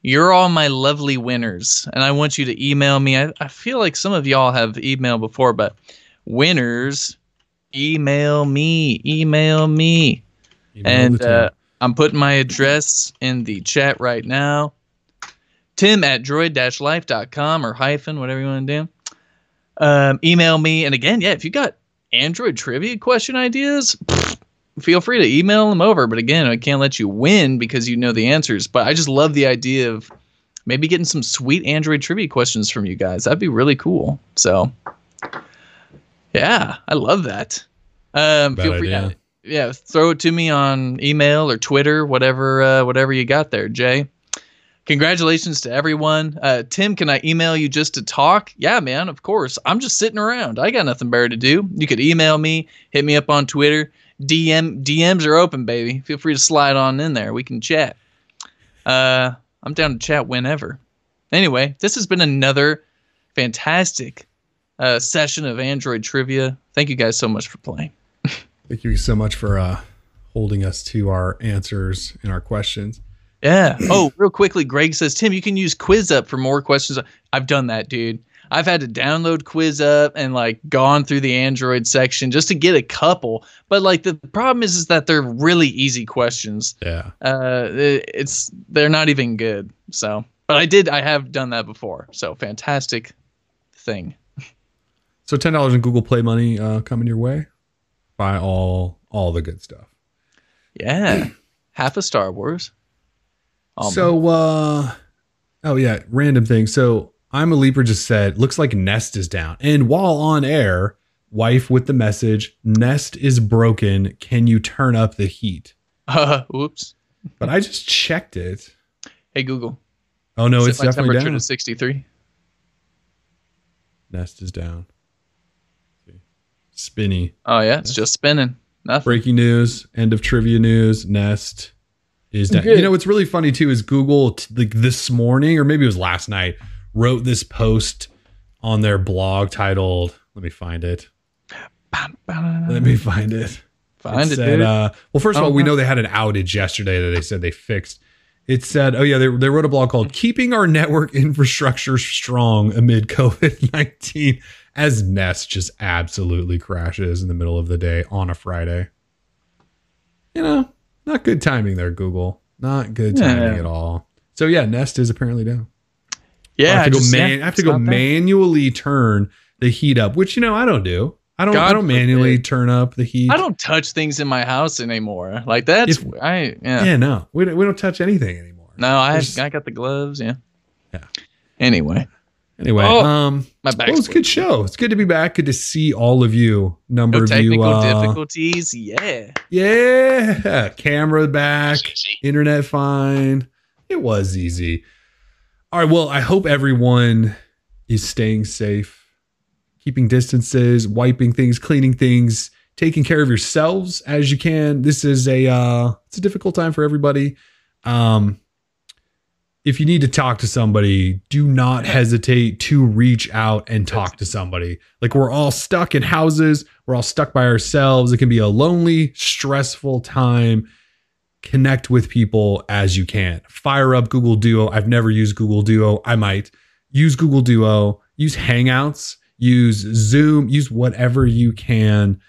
You're all my lovely winners. And I want you to email me. I, I feel like some of y'all have emailed before, but winners, email me. Email me. And uh, I'm putting my address in the chat right now. Tim at droid-life.com or hyphen, whatever you want to do. Um, email me. And again, yeah, if you got Android trivia question ideas, pfft, feel free to email them over. But again, I can't let you win because you know the answers. But I just love the idea of maybe getting some sweet Android trivia questions from you guys. That'd be really cool. So, yeah, I love that. Um, feel free idea. to yeah, throw it to me on email or Twitter, whatever, uh, whatever you got there, Jay. Congratulations to everyone. Uh, Tim, can I email you just to talk? Yeah, man, of course. I'm just sitting around. I got nothing better to do. You could email me, hit me up on Twitter. DM DMs are open, baby. Feel free to slide on in there. We can chat. Uh, I'm down to chat whenever. Anyway, this has been another fantastic uh, session of Android trivia. Thank you guys so much for playing. Thank you so much for uh, holding us to our answers and our questions. Yeah. Oh, real quickly, Greg says, Tim, you can use Quiz Up for more questions. I've done that, dude. I've had to download Quiz Up and like gone through the Android section just to get a couple. But like the problem is, is that they're really easy questions. Yeah. Uh, it- it's they're not even good. So, but I did, I have done that before. So fantastic thing. So ten dollars in Google Play money uh, coming your way. Buy all all the good stuff. Yeah. *clears throat* Half a Star Wars. Um, so uh oh yeah, random thing. So I'm a leaper just said looks like Nest is down. And while on air, wife with the message, Nest is broken. Can you turn up the heat? uh, *laughs* whoops. But I just checked it. Hey Google. Oh no, set it's my definitely temperature down. to 63. Nest is down. See. Spinny. Oh yeah, it's just spinning. Nothing. Breaking news, end of trivia news, Nest is down. Good. You know what's really funny too is Google t- like this morning or maybe it was last night wrote this post on their blog titled, let me find it. Let me find it. Find it, said, dude. uh, well, first of Oh, all, we know they had an outage yesterday that they said they fixed. It said, oh, yeah, they, they wrote a blog called Keeping Our Network Infrastructure Strong Amid COVID 19 as Nest just absolutely crashes in the middle of the day on a Friday. You know, not good timing there, Google. Not good timing Yeah. at all. So, yeah, Nest is apparently down. yeah, I have to go, just- man- yeah, I have to go manually turn the heat up, which, you know, I don't do. I don't, I don't manually forbid. turn up the heat. I don't touch things in my house anymore. Like that's If- I yeah. Yeah, no, we don't, we don't touch anything anymore. No, I I got the gloves. Yeah. Yeah. Anyway, Anyway, Oh, um, my back. well, it's a good show. It's good to be back. Good to see all of you. Number No of you. technical Uh, difficulties. Yeah. yeah, camera back, internet fine. It was easy. All right. Well, I hope everyone is staying safe, keeping distances, wiping things, cleaning things, taking care of yourselves as you can. This is a uh, it's a difficult time for everybody. Um, if you need to talk to somebody, do not hesitate to reach out and talk to somebody. Like we're all stuck in houses, we're all stuck by ourselves. It can be a lonely, stressful time. Connect with people as you can. Fire up Google Duo. I've never used Google Duo. I might use Google Duo, use Hangouts, use Zoom, use whatever you can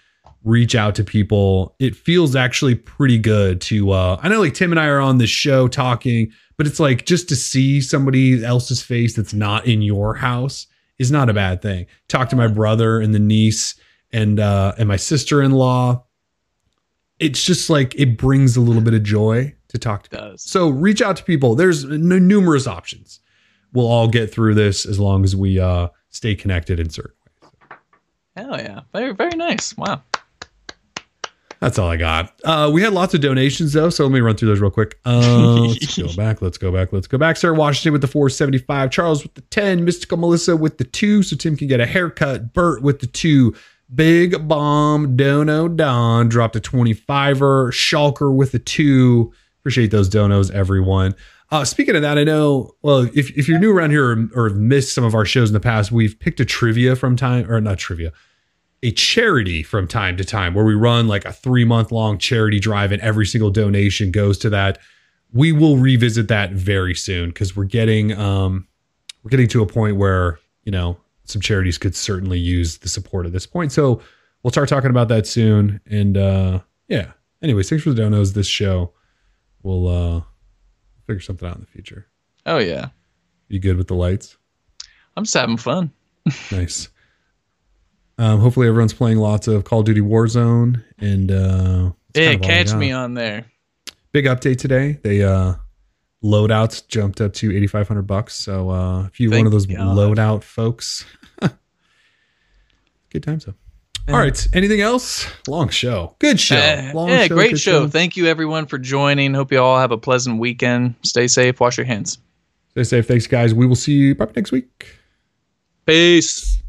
reach out to people. It feels actually pretty good to uh I know like Tim and I are on this show talking, but it's like just to see somebody else's face that's not in your house is not a bad thing. Talk to my brother and the niece and uh and my sister-in-law. It's just like it brings a little bit of joy to talk to. So reach out to people. There's n- numerous options. We'll all get through this as long as we uh stay connected in certain ways. Hell yeah. Very very nice. Wow. That's all I got. Uh, we had lots of donations though, so let me run through those real quick. Uh, *laughs* let's go back. Let's go back. Let's go back. Sarah Washington with the 475. Charles with the 10. Mystical Melissa with the two, so Tim can get a haircut. Bert with the two. Big Bomb Dono Don dropped a 25er. Shulker with the two. Appreciate those donos, everyone. Uh, speaking of that, I know. Well, if, if you're new around here or, or missed some of our shows in the past, we've picked a trivia from time or not trivia a charity from time to time where we run like a three month long charity drive and every single donation goes to that. We will revisit that very soon because we're getting um we're getting to a point where, you know, some charities could certainly use the support at this point. So we'll start talking about that soon. And uh yeah. Anyways, thanks for the donos this show. We'll uh figure something out in the future. Oh yeah. You good with the lights? I'm just having fun. *laughs* nice. Um, hopefully everyone's playing lots of Call of Duty Warzone and uh Hey, catch me on there. Big update today. They uh loadouts jumped up to 8500 bucks. So uh if you're one of those God. loadout folks, *laughs* good times though. All right. Anything else? Long show. Good show. Uh, Long yeah, great good show. Thank you everyone for joining. Hope you all have a pleasant weekend. Stay safe. Wash your hands. Stay safe. Thanks, guys. We will see you probably next week. Peace.